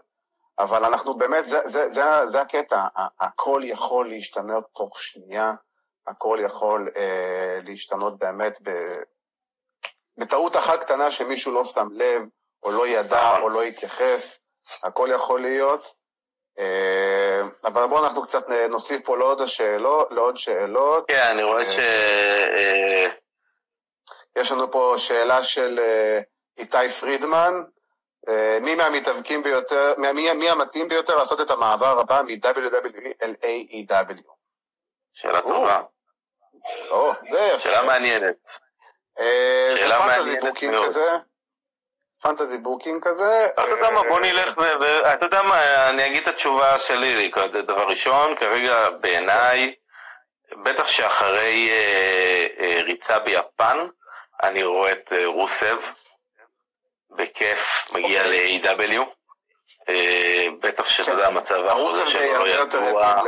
אבל אנחנו באמת, זה, זה, זה, זה הקטע, הכל יכול להשתנות תוך שנייה. הכל יכול אה, להשתנות באמת ב... בטעות אחת קטנה שמישהו לא שם לב, או לא ידע, או לא התייחס, הכל יכול להיות. אה, אבל בואו אנחנו קצת נוסיף פה לעוד שאלות. לעוד שאלות. כן, אני רואה ש... אה, יש לנו פה שאלה של אה, איתי פרידמן. מי מהמתאבקים ביותר, מי, מי המתאים ביותר לעשות את המעבר הבא מ-WWE אל AEW? שאלה טובה. או, זה יפה. שאלה מעניינת. אה, שאלה מעניינת מאוד. fantasy booking כזה. אתה יודע מה, בוא נלך, אתה יודע מה, אני אגיד את התשובה שלי, דבר ראשון, כרגע בעיניי, בטח שאחרי אה, אה, ריצה ביפן, אני רואה את רוסב, בכיף, מגיע אוקיי. ל-AEW. בטח שאתה יודע, המצב החוזה שלו לא ידוע.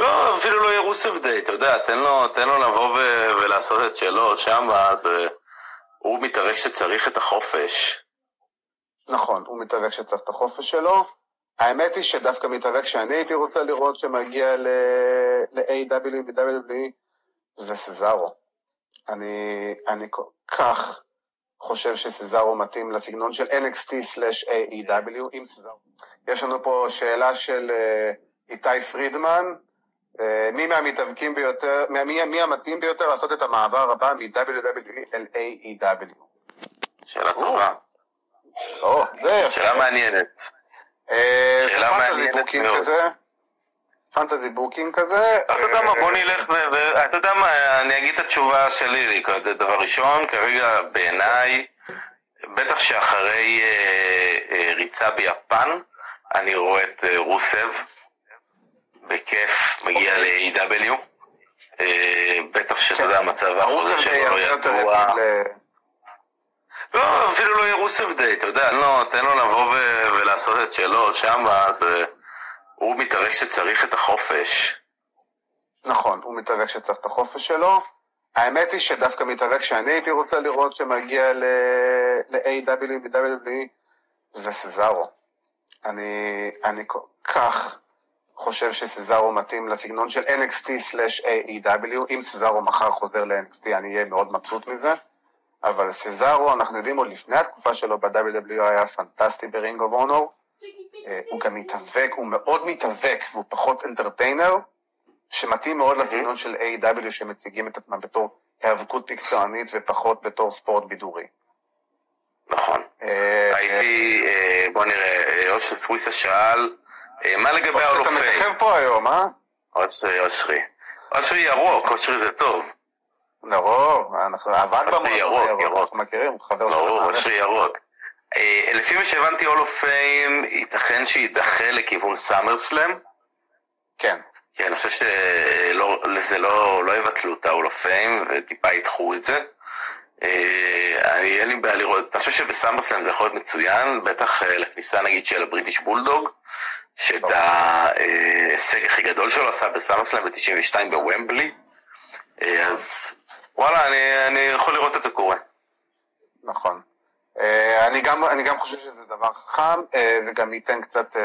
לא, אפילו לא יהיה רוסף דיי, אתה יודע, תן לו, תן לו לבוא ו- ולעשות את שלו שם, אז uh, הוא מתאבק שצריך את החופש. נכון, הוא מתאבק שצריך את החופש שלו. האמת היא שדווקא מתאבק שאני הייתי רוצה לראות שמגיע ל-AW ו-WWE זה סזארו. אני, אני כל כך חושב שסזארו מתאים לסגנון של NXT/AEW עם סזארו. יש לנו פה שאלה של אה, איתי פרידמן, אה, מי מהמתאבקים ביותר, מי, מי המתאים ביותר לעשות את המעבר הבא מ-WWE אל AEW? שאלה טובה. או, זה יפה. שאלה מעניינת. אה, שאלה מעניינת מאוד. fantasy booking כזה. אתה יודע מה, בוא נלך, אתה יודע מה, אני אגיד את התשובה שלי, דבר ראשון, כרגע בעיניי, בטח שאחרי אה, ריצה ביפן, אני רואה את רוסב. בכיף, מגיע אוקיי. ל-AW. אה, בטח שאתה יודע, המצב האחוזה שלו לא ידוע. לא, אפילו לא יהיה רוסף דיי, אתה יודע, לא, תן לו לבוא ולעשות את שלו שם, אז אה, הוא מתאבק שצריך את החופש. נכון, הוא מתאבק שצריך את החופש שלו. האמת היא שדווקא מתאבק שאני הייתי רוצה לראות שמגיע ל-AEW מ-WWE זה סזארו. אני, אני כל כך חושב שסזארו מתאים לסגנון של NXT/AEW, אם סזארו מחר חוזר ל-NXT אני אהיה מאוד מבסוט מזה, אבל סזארו, אנחנו יודעים עוד לפני התקופה שלו ב-WWE היה פנטסטי ב Ring of Honor, הוא גם מתאבק, הוא מאוד מתאבק והוא פחות entertainer, שמתאים מאוד לסגנון של AEW שמציגים את עצמם בתור היאבקות מקצוענית ופחות בתור ספורט בידורי. נכון. אה, הייתי, אה, בוא נראה, אושר סוויסה שאל, אה, מה לגבי האולופי? אתה מככב פה היום, אה? אושרי, אושרי. אושרי ירוק, אושרי זה טוב. לרוב, אנחנו עבד במועדון ירוק. אנחנו מכירים, הוא חבר שלנו. ברור, אושרי ירוק. אה, לפי מה שהבנתי, אוף פיים ייתכן שיידחה לכיוון סאמר סלאם. כן. כן, אני חושב שזה לא, לא יבטלו את פיים וטיפה ידחו את זה. אה, אני אין לי בעיה לראות, אני חושב שבסאמר סלאם זה יכול להיות מצוין, בטח לכניסה נגיד של הבריטיש בולדוג. שאת ההישג הכי גדול שלו עשה בסאמרסלאם ב-92 בוומבלי, אה, אז וואלה, אני, אני יכול לראות את זה קורה. נכון. אה, אני גם, אני גם חושב שזה דבר חכם, אה, זה גם ייתן קצת,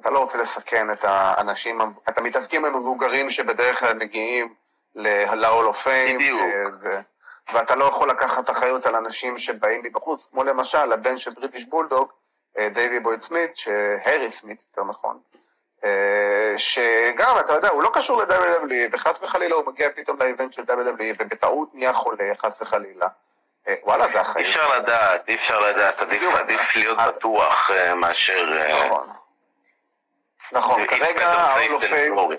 אתה לא רוצה לסכן את האנשים, את המתאבקים המבוגרים שבדרך כלל מגיעים ל-Hall of Fame. בדיוק. ואתה לא יכול לקחת אחריות על אנשים שבאים מבחוץ, כמו למשל הבן של בריטיש בולדוג, אה, דייווי בויד סמית, הארי סמית, יותר נכון, אה, שגם, אתה יודע, הוא לא קשור ל-WWE, וחס וחלילה הוא מגיע פתאום לאיבנט של WWE, ובטעות נהיה חולה, חס וחלילה. אה, וואלה, זה החיים. אי אפשר לדעת, אי אפשר לדעת, עדיף, עדיף להיות בטוח מאשר... נכון. נכון, כרגע ה-all of fame,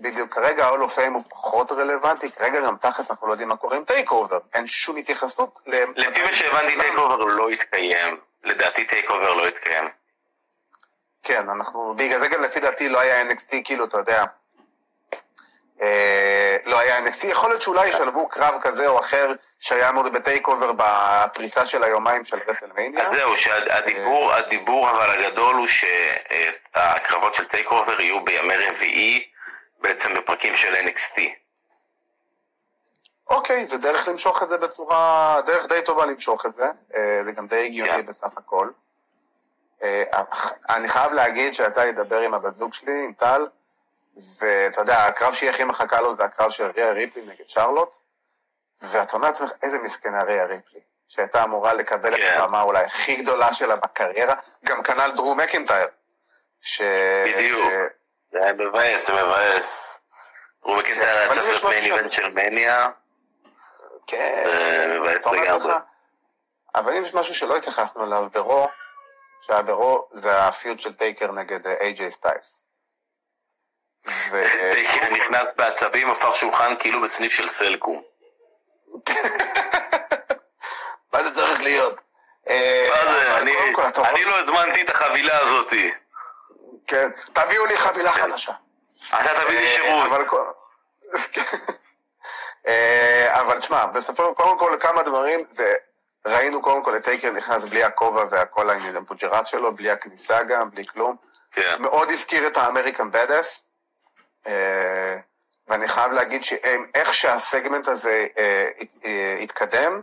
בדיוק, כרגע ה-Hall of Fame הוא פחות רלוונטי, כרגע גם תכלס אנחנו לא יודעים מה קורה עם TakeOver, אין שום התייחסות ל... לפי מה שהבנתי TakeOver לא יתקיים, לדעתי TakeOver לא יתקיים. כן, אנחנו, בגלל זה גם לפי דעתי לא היה NXT, כאילו, אתה יודע, אה, לא היה NXT, יכול להיות שאולי ישלבו קרב כזה או אחר שהיה אמור ב TakeOver בפריסה של היומיים של רסלמניה. אז זהו, שהדיבור, הדיבור אבל הגדול הוא שהקרבות של TakeOver יהיו בימי רביעי, בעצם בפרקים של NXT. אוקיי, זה דרך למשוך את זה בצורה, דרך די טובה למשוך את זה, אה, זה גם די הגיוני כן. בסך הכל. אה, אני חייב להגיד שיצא לי לדבר עם הבת זוג שלי, עם טל, ואתה יודע, הקרב שהיא הכי מחכה לו זה הקרב של ריה ריפלי נגד שרלוט, ואתה אומר לעצמך, איזה מסכנה ריה ריפלי, שהייתה אמורה לקבל כן. את הרמה אולי הכי גדולה שלה בקריירה, גם כנ"ל דרו מקינטייר. ש... בדיוק, זה היה מבאס, זה מבאס. דרו מקינטייר היה צריך להיות main event של מניה. כן. מבאס לגמרי. אבל אם יש משהו שלא התייחסנו אליו ברו, שהיה ברו, זה ה feud של טייקר נגד AJ אה. טייקר נכנס בעצבים, הפך שולחן כאילו בסניף של סלקום. מה זה צריך להיות? אה, מה זה, אני לא הזמנתי את החבילה הזאתי. כן, תביאו לי חבילה כן. חדשה. אתה תביא לי אה, שירות. אבל תשמע, בסופו, קודם כל כמה דברים, זה ראינו קודם כל את טייקר נכנס בלי הכובע והכל העניין המפוג'רט שלו, בלי הכניסה גם, בלי כלום. כן. מאוד הזכיר את האמריקן בדס, אה, ואני חייב להגיד שאיך שהסגמנט הזה אה, אה, התקדם,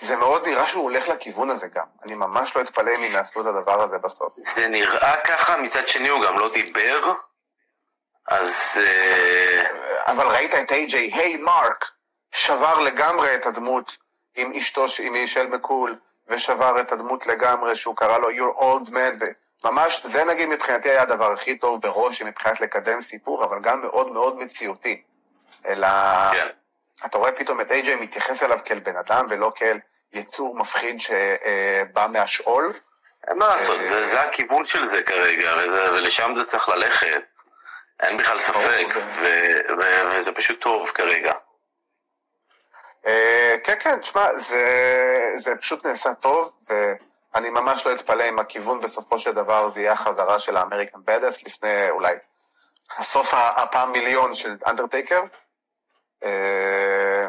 זה מאוד נראה שהוא הולך לכיוון הזה גם. אני ממש לא אתפלא אם יעשו את הדבר הזה בסוף. זה נראה ככה, מצד שני הוא גם לא דיבר, אז... אבל ראית את איי-ג'יי, היי מרק, שבר לגמרי את הדמות. עם אשתו, עם מישל מקול, ושבר את הדמות לגמרי, שהוא קרא לו Your old man, ממש, זה נגיד מבחינתי היה הדבר הכי טוב בראש מבחינת לקדם סיפור, אבל גם מאוד מאוד מציאותי. אלא, כן. אתה רואה פתאום את איי-ג'יי מתייחס אליו כאל בן אדם ולא כאל יצור מפחיד שבא מהשאול. אין מה לעשות, זה, זה הכיוון של זה כרגע, וזה, ולשם זה צריך ללכת. אין בכלל ספק, וזה פשוט טוב כרגע. אה, כן, כן, תשמע, זה, זה פשוט נעשה טוב, ואני ממש לא אתפלא אם הכיוון בסופו של דבר זה יהיה החזרה של האמריקן בדס לפני אולי הסוף הפעם מיליון של אנדרטייקר. אה,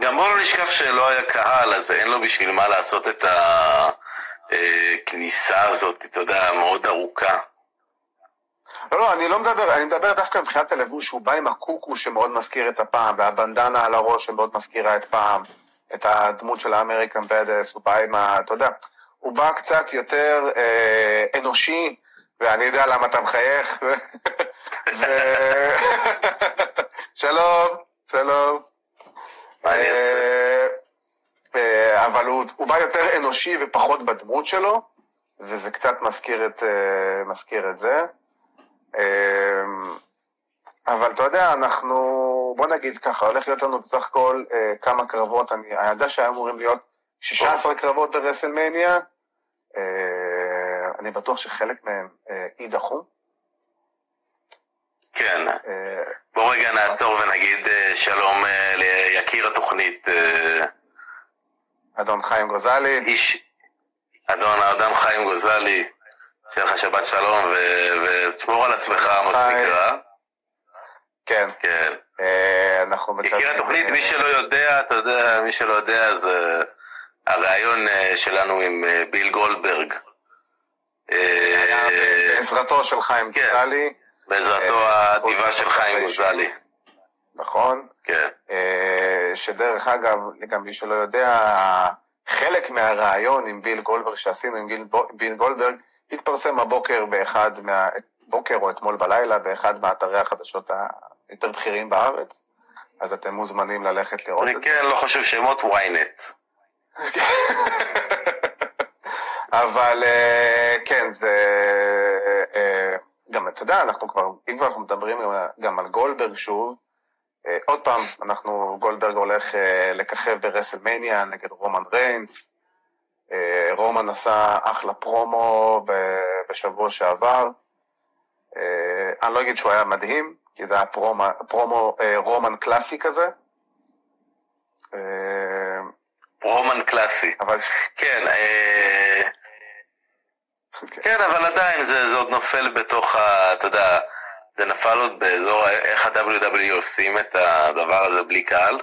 גם בוא לא נשכח שלא היה קהל, אז אין לו בשביל מה לעשות את הכניסה אה, הזאת, אתה יודע, מאוד ארוכה. לא, לא, אני לא מדבר, אני מדבר דווקא מבחינת הלבוש, הוא בא עם הקוקו שמאוד מזכיר את הפעם, והבנדנה על הראש שמאוד מזכירה את פעם, את הדמות של האמריקן בדס, הוא בא עם ה... אתה יודע, הוא בא קצת יותר אה, אנושי, ואני יודע למה אתה מחייך. ו... שלום, שלום. אה, אה, אבל הוא, הוא בא יותר אנושי ופחות בדמות שלו, וזה קצת מזכיר את, אה, מזכיר את זה. אמ, אבל אתה יודע, אנחנו, בוא נגיד ככה, הולך להיות לנו בסך הכל אה, כמה קרבות, אני, אני יודע שהיו אמורים להיות 16 קרבות ברסלמניה, אה, אני בטוח שחלק מהם אה, יידחו. כן, אה, בוא רגע נעצור ונגיד אה, שלום אה, ליקיר התוכנית. אה, אדון חיים גוזלי. איש, אדון אדם חיים גוזלי. שיהיה לך שבת שלום, ותשמור על עצמך, מה שנקרא. כן. כן. אה, אנחנו. יקיר התוכנית, מי שלא יודע, אתה יודע, מי שלא יודע, זה הריאיון אה, שלנו עם אה, ביל גולדברג. בעזרתו של חיים כן. גוזלי. בעזרתו האדיבה של חיים גוזלי. נכון. כן. שדרך אגב, גם מי שלא יודע, חלק מהריאיון עם ביל גולדברג שעשינו עם ביל גולדברג, התפרסם הבוקר באחד מה... בוקר או אתמול בלילה באחד מאתרי החדשות היותר בכירים בארץ, אז אתם מוזמנים ללכת לראות את זה. אני כן לא חושב שמות ynet. אבל אה, כן, זה... אה, גם, אתה יודע, אנחנו כבר, אם כבר אנחנו מדברים גם על גולדברג שוב, אה, עוד פעם, אנחנו, גולדברג הולך אה, לככב ברסלמניה נגד רומן ריינס. אה, רומן עשה אחלה פרומו בשבוע שעבר. אני לא אגיד שהוא היה מדהים, כי זה היה פרומו, פרומו רומן קלאסי כזה. רומן קלאסי. אבל... כן, כן, כן, אבל עדיין זה, זה עוד נופל בתוך ה... אתה יודע, זה נפל עוד באזור איך ה-WWE עושים את הדבר הזה בלי קהל.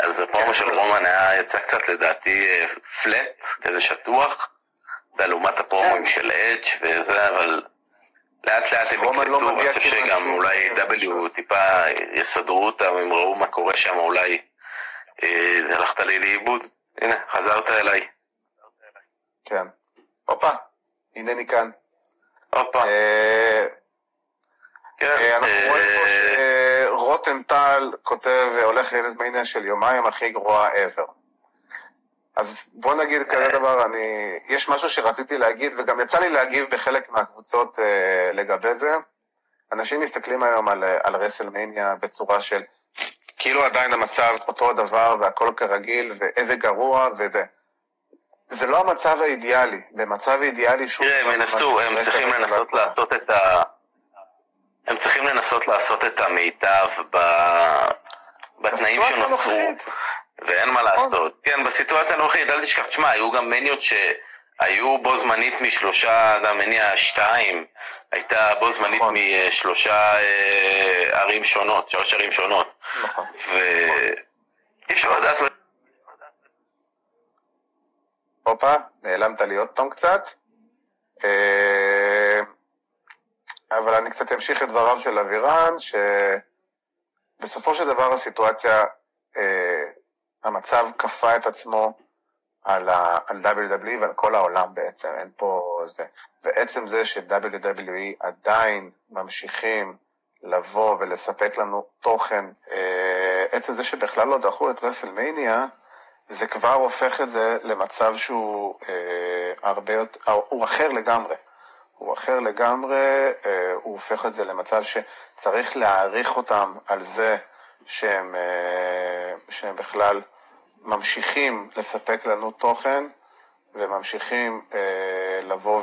אז הפרומו. של רומן היה יצא קצת לדעתי פלט, כזה שטוח, לעומת הפרומואים כן. של אדג' וזה, אבל לאט לאט הם יקלטו, לא אני חושב שגם אולי W טיפה יסדרו אותם, הם ראו מה קורה שם, אולי אה, הלכת לי לאיבוד, הנה, חזרת אליי. כן. הופה, הנני כאן. הופה. אה, כן, אה, אנחנו אה, רואים פה שרותם טל כותב, הולך לילד של יומיים הכי גרוע ever. אז בוא נגיד כזה דבר, אני, יש משהו שרציתי להגיד, וגם יצא לי להגיב בחלק מהקבוצות אה, לגבי זה. אנשים מסתכלים היום על, על רסלמניה בצורה של כאילו עדיין המצב אותו הדבר והכל כרגיל, ואיזה גרוע וזה. זה לא המצב האידיאלי. במצב אידיאלי שוב... תראה, הם ינסו, הם צריכים לנסות לעשות את ה... הם צריכים לנסות לעשות את המיטב ב... בתנאים שנוצרו, ואין מה לעשות. כן, בסיטואציה הנוכחית, אל תשכח, תשמע, היו גם מניות שהיו בו זמנית משלושה, אתה מניע שתיים, הייתה בו זמנית נכון. משלושה אה, ערים שונות, שלוש ערים שונות. נכון. ואי אפשר לדעת... הופה, נעלמת לי עוד פעם קצת. אה, אבל אני קצת אמשיך את דבריו של אבירן, שבסופו של דבר הסיטואציה, אה, המצב כפה את עצמו על, ה, על WWE ועל כל העולם בעצם, אין פה זה. ועצם זה ש-WWE עדיין ממשיכים לבוא ולספק לנו תוכן, אה, עצם זה שבכלל לא דחו את רסלמניה, זה כבר הופך את זה למצב שהוא אה, הרבה יותר, הוא אחר לגמרי. הוא אחר לגמרי, אה, הוא הופך את זה למצב שצריך להעריך אותם על זה שהם, אה, שהם בכלל ממשיכים לספק לנו תוכן וממשיכים אה, לבוא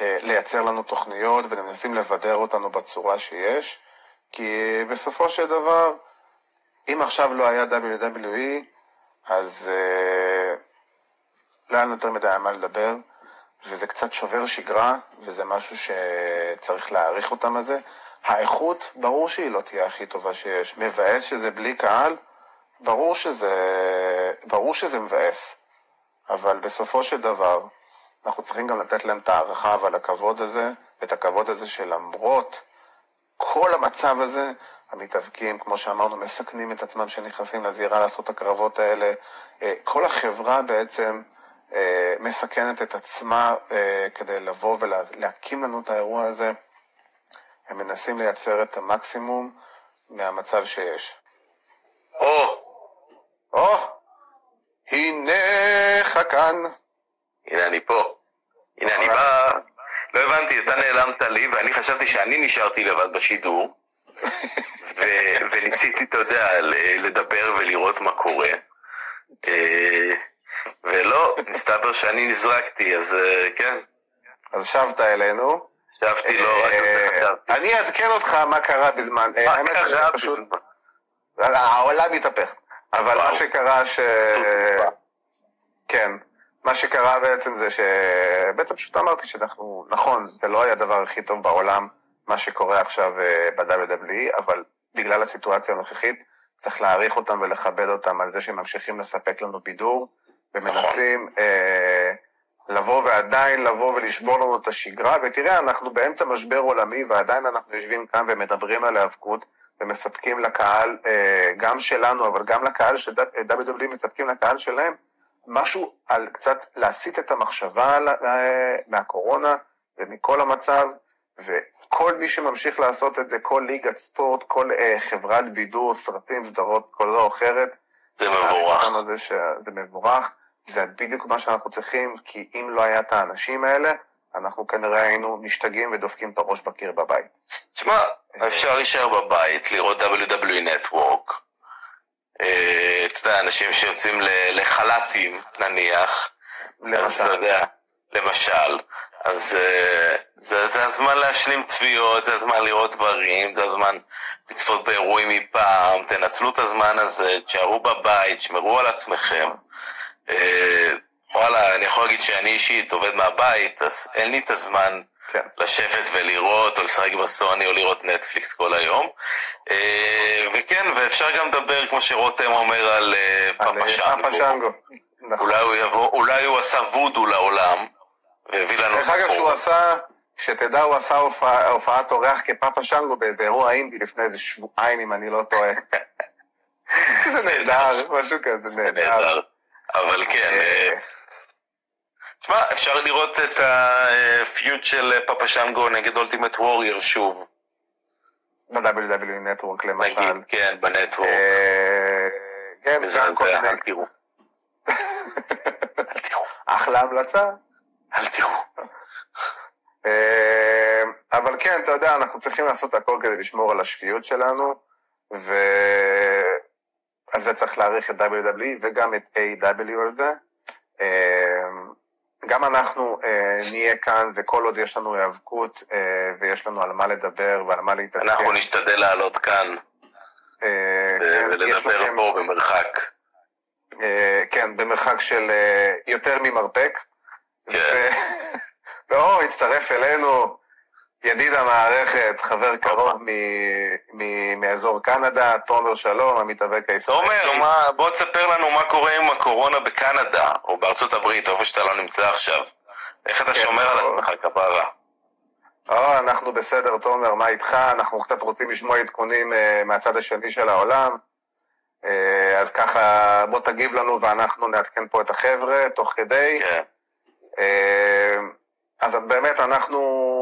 ולייצר לנו תוכניות ומנסים לבדר אותנו בצורה שיש, כי בסופו של דבר, אם עכשיו לא היה WWE, אז לא היה לנו יותר מדי על מה לדבר. וזה קצת שובר שגרה, וזה משהו שצריך להעריך אותם על זה. האיכות, ברור שהיא לא תהיה הכי טובה שיש. מבאס שזה בלי קהל, ברור שזה, ברור שזה מבאס. אבל בסופו של דבר, אנחנו צריכים גם לתת להם את הערכה ועל הכבוד הזה, ואת הכבוד הזה שלמרות כל המצב הזה, המתאבקים, כמו שאמרנו, מסכנים את עצמם שנכנסים לזירה לעשות הקרבות האלה. אה, כל החברה בעצם אה, מסכנת את עצמה אה, כדי לבוא ולהקים לנו את האירוע הזה. הם מנסים לייצר את המקסימום מהמצב שיש. או! או! הנך כאן. הנה אני פה. הנה אני בא... לא הבנתי, אתה נעלמת לי, ואני חשבתי שאני נשארתי לבד בשידור, וניסיתי, אתה יודע, לדבר ולראות מה קורה. אה, ולא, מסתבר שאני נזרקתי, אז אה, כן. אז שבת אלינו. שבתי, לא, רק חשבתי. אני אעדכן אותך מה קרה בזמן. אה, מה קרה בזמן? העולם התהפך. אבל מה שקרה ש... כן. מה שקרה בעצם זה ש... בעצם פשוט אמרתי שאנחנו, נכון, זה לא היה הדבר הכי טוב בעולם, מה שקורה עכשיו אה, ב-WWE, אבל בגלל הסיטואציה הנוכחית, צריך להעריך אותם ולכבד אותם על זה שהם ממשיכים לספק לנו בידור. ומנסים אה, לבוא ועדיין לבוא ולשבור לנו את השגרה, ותראה, אנחנו באמצע משבר עולמי ועדיין אנחנו יושבים כאן ומדברים על היאבקות ומספקים לקהל, אה, גם שלנו, אבל גם לקהל ש WWE מספקים לקהל שלהם, משהו על קצת להסיט את המחשבה אה, מהקורונה ומכל המצב, וכל מי שממשיך לעשות את זה, כל ליגת ספורט, כל אה, חברת בידור, סרטים, סדרות, כל או אחרת, זה מבורך. זה מבורך. זה בדיוק מה שאנחנו צריכים, כי אם לא היה את האנשים האלה, אנחנו כנראה היינו משתגעים ודופקים את הראש בקיר בבית. תשמע, אפשר להישאר בבית, לראות WWE Network. אה, אתה יודע, אנשים שיוצאים לחל"תים, נניח. למשל. למשל. אז uh, זה, זה הזמן להשלים צביעות, זה הזמן לראות דברים, זה הזמן לצפות באירועים מפעם, תנצלו את הזמן הזה, תשארו בבית, שמרו על עצמכם. וואלה, אני יכול להגיד שאני אישית עובד מהבית, אז אין לי את הזמן כן. לשבת ולראות, או לשחק בסוני, או לראות נטפליקס כל היום. Uh, וכן, ואפשר גם לדבר, כמו שרותם אומר, על uh, פאפה שנגו. נכון. אולי הוא יבוא, אולי הוא עשה וודו לעולם. והביא לנו... דרך אגב, שהוא עשה, שתדע, הוא עשה הופעת אורח כפאפה שנגו באיזה אירוע אינדי לפני איזה שבועיים, אם אני לא טועה. זה נהדר, משהו כזה נהדר. אבל כן, אה, אה, תשמע, אפשר לראות את הפיוט של פאפה שנגו נגד אולטימט ווריור שוב. ב-WW נטוורק למשל. נגיד, כן, בנטוורק. אה, כן, מזעזע, אל תראו. אחלה המלצה. אל תראו. אה, אבל כן, אתה יודע, אנחנו צריכים לעשות הכל כדי לשמור על השפיות שלנו, ועל זה צריך להעריך את WWE וגם את A.W. על זה. אה, גם אנחנו אה, נהיה כאן, וכל עוד יש לנו היאבקות ויש לנו על מה לדבר ועל מה להתעדכן. אנחנו נשתדל לעלות כאן כן, ולדבר פה במרחק. כן, במרחק של יותר ממרפק. כן. ואו, הצטרף אלינו ידיד המערכת, חבר קרוב מאזור קנדה, תומר שלום, המתאבק הישראלי. תומר, בוא תספר לנו מה קורה עם הקורונה בקנדה, או בארצות הברית, איפה שאתה לא נמצא עכשיו. איך אתה כן, שומר על עצמך, כפרה? או, אנחנו בסדר, תומר, מה איתך? אנחנו קצת רוצים לשמוע עדכונים uh, מהצד השני של העולם. Uh, אז ככה, בוא תגיב לנו ואנחנו נעדכן פה את החבר'ה תוך כדי. כן. אה, אז באמת אנחנו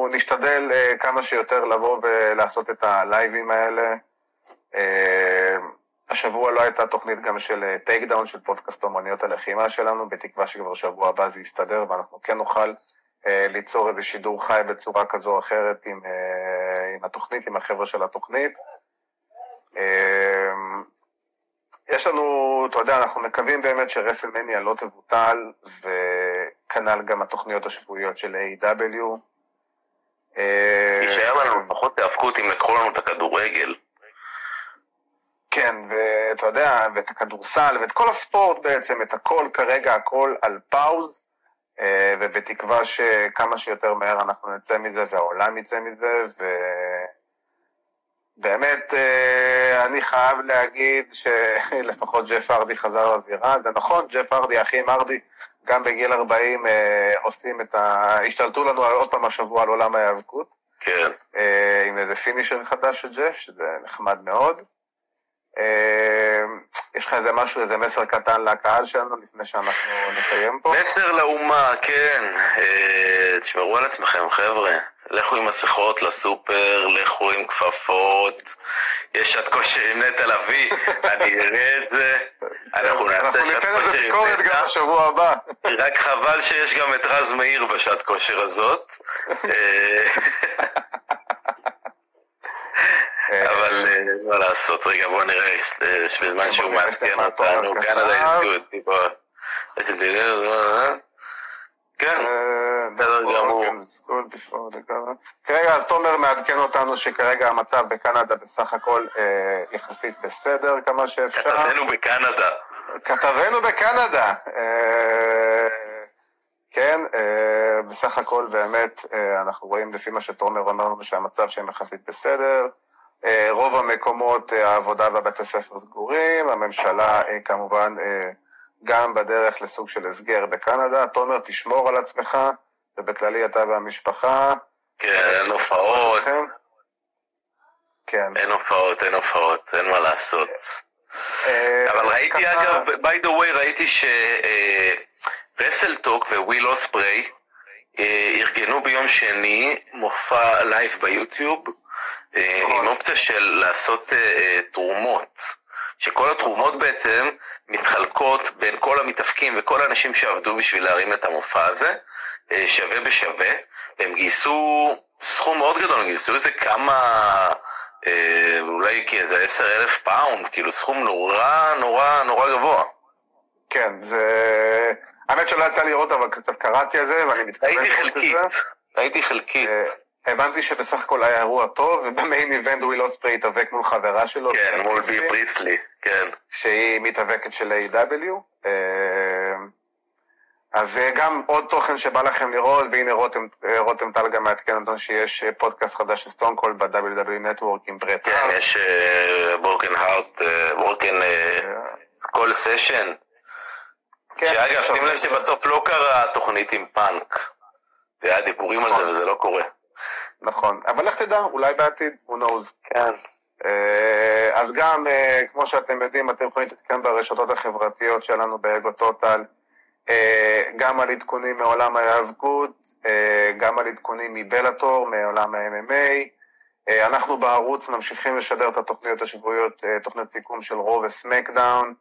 נשתדל אה, כמה שיותר לבוא ולעשות את הלייבים האלה. אה, השבוע לא הייתה תוכנית גם של Takedown של פודקאסט אומניות הלחימה שלנו, בתקווה שכבר שבוע הבא זה יסתדר ואנחנו כן נוכל ליצור איזה שידור חי בצורה כזו או אחרת עם, עם התוכנית, עם החבר'ה של התוכנית. יש לנו, אתה יודע, אנחנו מקווים באמת שרסלמניה לא תבוטל, וכנ"ל גם התוכניות השבועיות של AEW תישאר לנו לפחות היאבקות אם לקחו לנו את הכדורגל. כן, ואתה יודע, ואת הכדורסל, ואת כל הספורט בעצם, את הכל כרגע, הכל על פאוז, אה, ובתקווה שכמה שיותר מהר אנחנו נצא מזה והעולם יצא מזה, ו... באמת, אה, אני חייב להגיד שלפחות ג'ף ארדי חזר לזירה. זה נכון, ג'ף ארדי, אחים ארדי, גם בגיל 40 אה, עושים את ה... השתלטו לנו עוד פעם השבוע על עולם ההיאבקות. כן. אה, עם איזה פינישר חדש של ג'ף, שזה נחמד מאוד. יש לך איזה משהו, איזה מסר קטן לקהל שלנו לפני שאנחנו נסיים פה? מסר לאומה, כן. תשמרו על עצמכם, חבר'ה. לכו עם מסכות לסופר, לכו עם כפפות, יש שעת כושר עם נטע לביא, אני אראה את זה, אנחנו נעשה שעת כושר עם נטע. אנחנו ניתן לזה ביקורת גם בשבוע הבא. רק חבל שיש גם את רז מאיר בשעת כושר הזאת. אה, אבל אה, מה לעשות, רגע בוא נראה, בזמן שהוא מעדכן אותנו, קנדה is good, כן, אה, בסדר גמור. כרגע, אז תומר מעדכן אותנו שכרגע המצב בקנדה בסך הכל אה, יחסית בסדר כמה שאפשר. כתבנו בקנדה. כתבנו בקנדה. אה, כן, בסך הכל באמת אנחנו רואים לפי מה שתומר אומר לנו שהמצב שם יחסית בסדר. רוב המקומות העבודה והבתי ספר סגורים, הממשלה כמובן גם בדרך לסוג של הסגר בקנדה. תומר, תשמור על עצמך, ובכללי אתה והמשפחה. כן, אין הופעות. כן. אין הופעות, אין הופעות, אין מה לעשות. אה, אבל ראיתי אגב, by the way, ראיתי ש WrestleTalk וויל אוספריי ארגנו ביום שני מופע live ביוטיוב אה, עם נכון. אופציה של לעשות אה, תרומות. שכל התרומות בעצם מתחלקות בין כל המתאבקים וכל האנשים שעבדו בשביל להרים את המופע הזה, אה, שווה בשווה, הם גייסו סכום מאוד גדול, הם גייסו איזה כמה, אה, אולי כאיזה עשר אלף pound, כאילו סכום נורא נורא נורא גבוה. כן, זה... האמת שלא יצא לי לראות, אבל קצת קראתי על זה, ואני מתכוון לראות את זה. הייתי חלקית, הייתי חלקית. הבנתי שבסך הכל היה אירוע טוב, וב main event וויל אוספרי התאבק מול חברה שלו. כן, מול בי פריסטלי, כן. שהיא מתאבקת של AEW אה, אז גם עוד תוכן שבא לכם לראות, והנה רותם, רותם טל גם מעדכן אותנו שיש פודקאסט חדש של Stone Cold ב- WWE Network עם ברט כן, יש Broken הארט, Broken Skull Session. שאגב, שים לב שבסוף לא קרה תוכנית עם פאנק. היה דיבורים על זה נכון. וזה לא קורה. נכון, אבל לך תדע, אולי בעתיד, who knows. כן. אה, אז גם, אה, כמו שאתם יודעים, אתם יכולים להתעדכן ברשתות החברתיות שלנו ב Ego Total, אה, גם על עדכונים מעולם ההיאבקות, גם על עדכונים מבלאטור, מעולם ה-MMA. אנחנו בערוץ ממשיכים לשדר את התוכניות השבועיות, תוכניות סיכום של Raw ו SmackDown,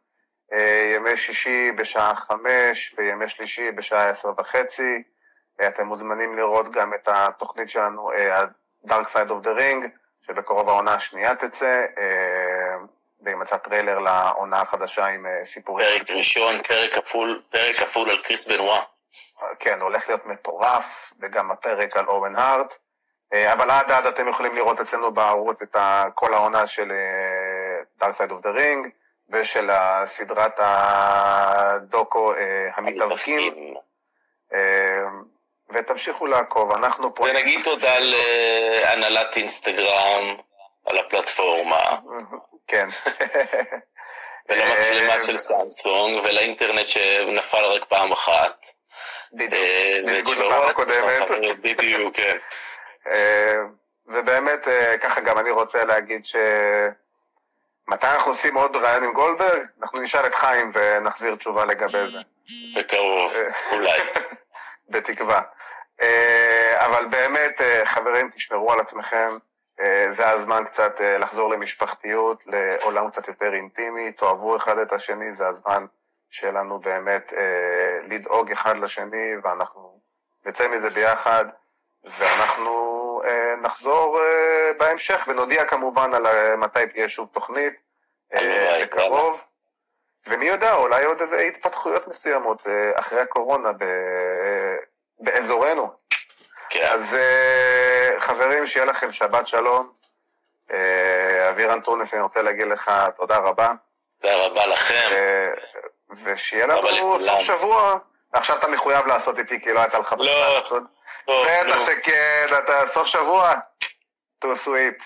ימי שישי בשעה חמש וימי שלישי בשעה עשר וחצי. אתם מוזמנים לראות גם את התוכנית שלנו, Dark Side of the Ring, שבקרוב העונה השנייה תצא, ויצא טריילר לעונה החדשה עם סיפורים. פרק ראשון, פרק כפול, פרק כפול על קריס בנואה. כן, הולך להיות מטורף, וגם הפרק על אורן הארט. אבל עד עד אתם יכולים לראות אצלנו בערוץ את כל העונה של Dark Side of the Ring, ושל סדרת הדוקו המתאבקים. ותמשיכו לעקוב, אנחנו פה... ונגיד תודה להנהלת אינסטגרם על הפלטפורמה. כן. ולמצלמה של סמסונג, ולאינטרנט שנפל רק פעם אחת. בדיוק, הקודמת. בדיוק, כן. ובאמת, ככה גם אני רוצה להגיד ש... מתי אנחנו עושים עוד רעיון עם גולדברג? אנחנו נשאל את חיים ונחזיר תשובה לגבי זה. בקרוב, אולי. בתקווה. אבל באמת, חברים, תשמרו על עצמכם. זה הזמן קצת לחזור למשפחתיות, לעולם קצת יותר אינטימי, תאהבו אחד את השני, זה הזמן שלנו באמת לדאוג אחד לשני, ואנחנו נצא מזה ביחד, ואנחנו נחזור בהמשך, ונודיע כמובן על מתי תהיה שוב תוכנית, בקרוב. ומי יודע, אולי עוד איזה התפתחויות מסוימות אחרי הקורונה באזורנו. כן. אז חברים, שיהיה לכם שבת שלום. אביר אנטונס, אני רוצה להגיד לך תודה רבה. תודה רבה לכם. ושיהיה לנו סוף שבוע. עכשיו אתה מחויב לעשות איתי, כי לא הייתה לך לא, לעשות. בטח שכן, אתה סוף שבוע. to sweep.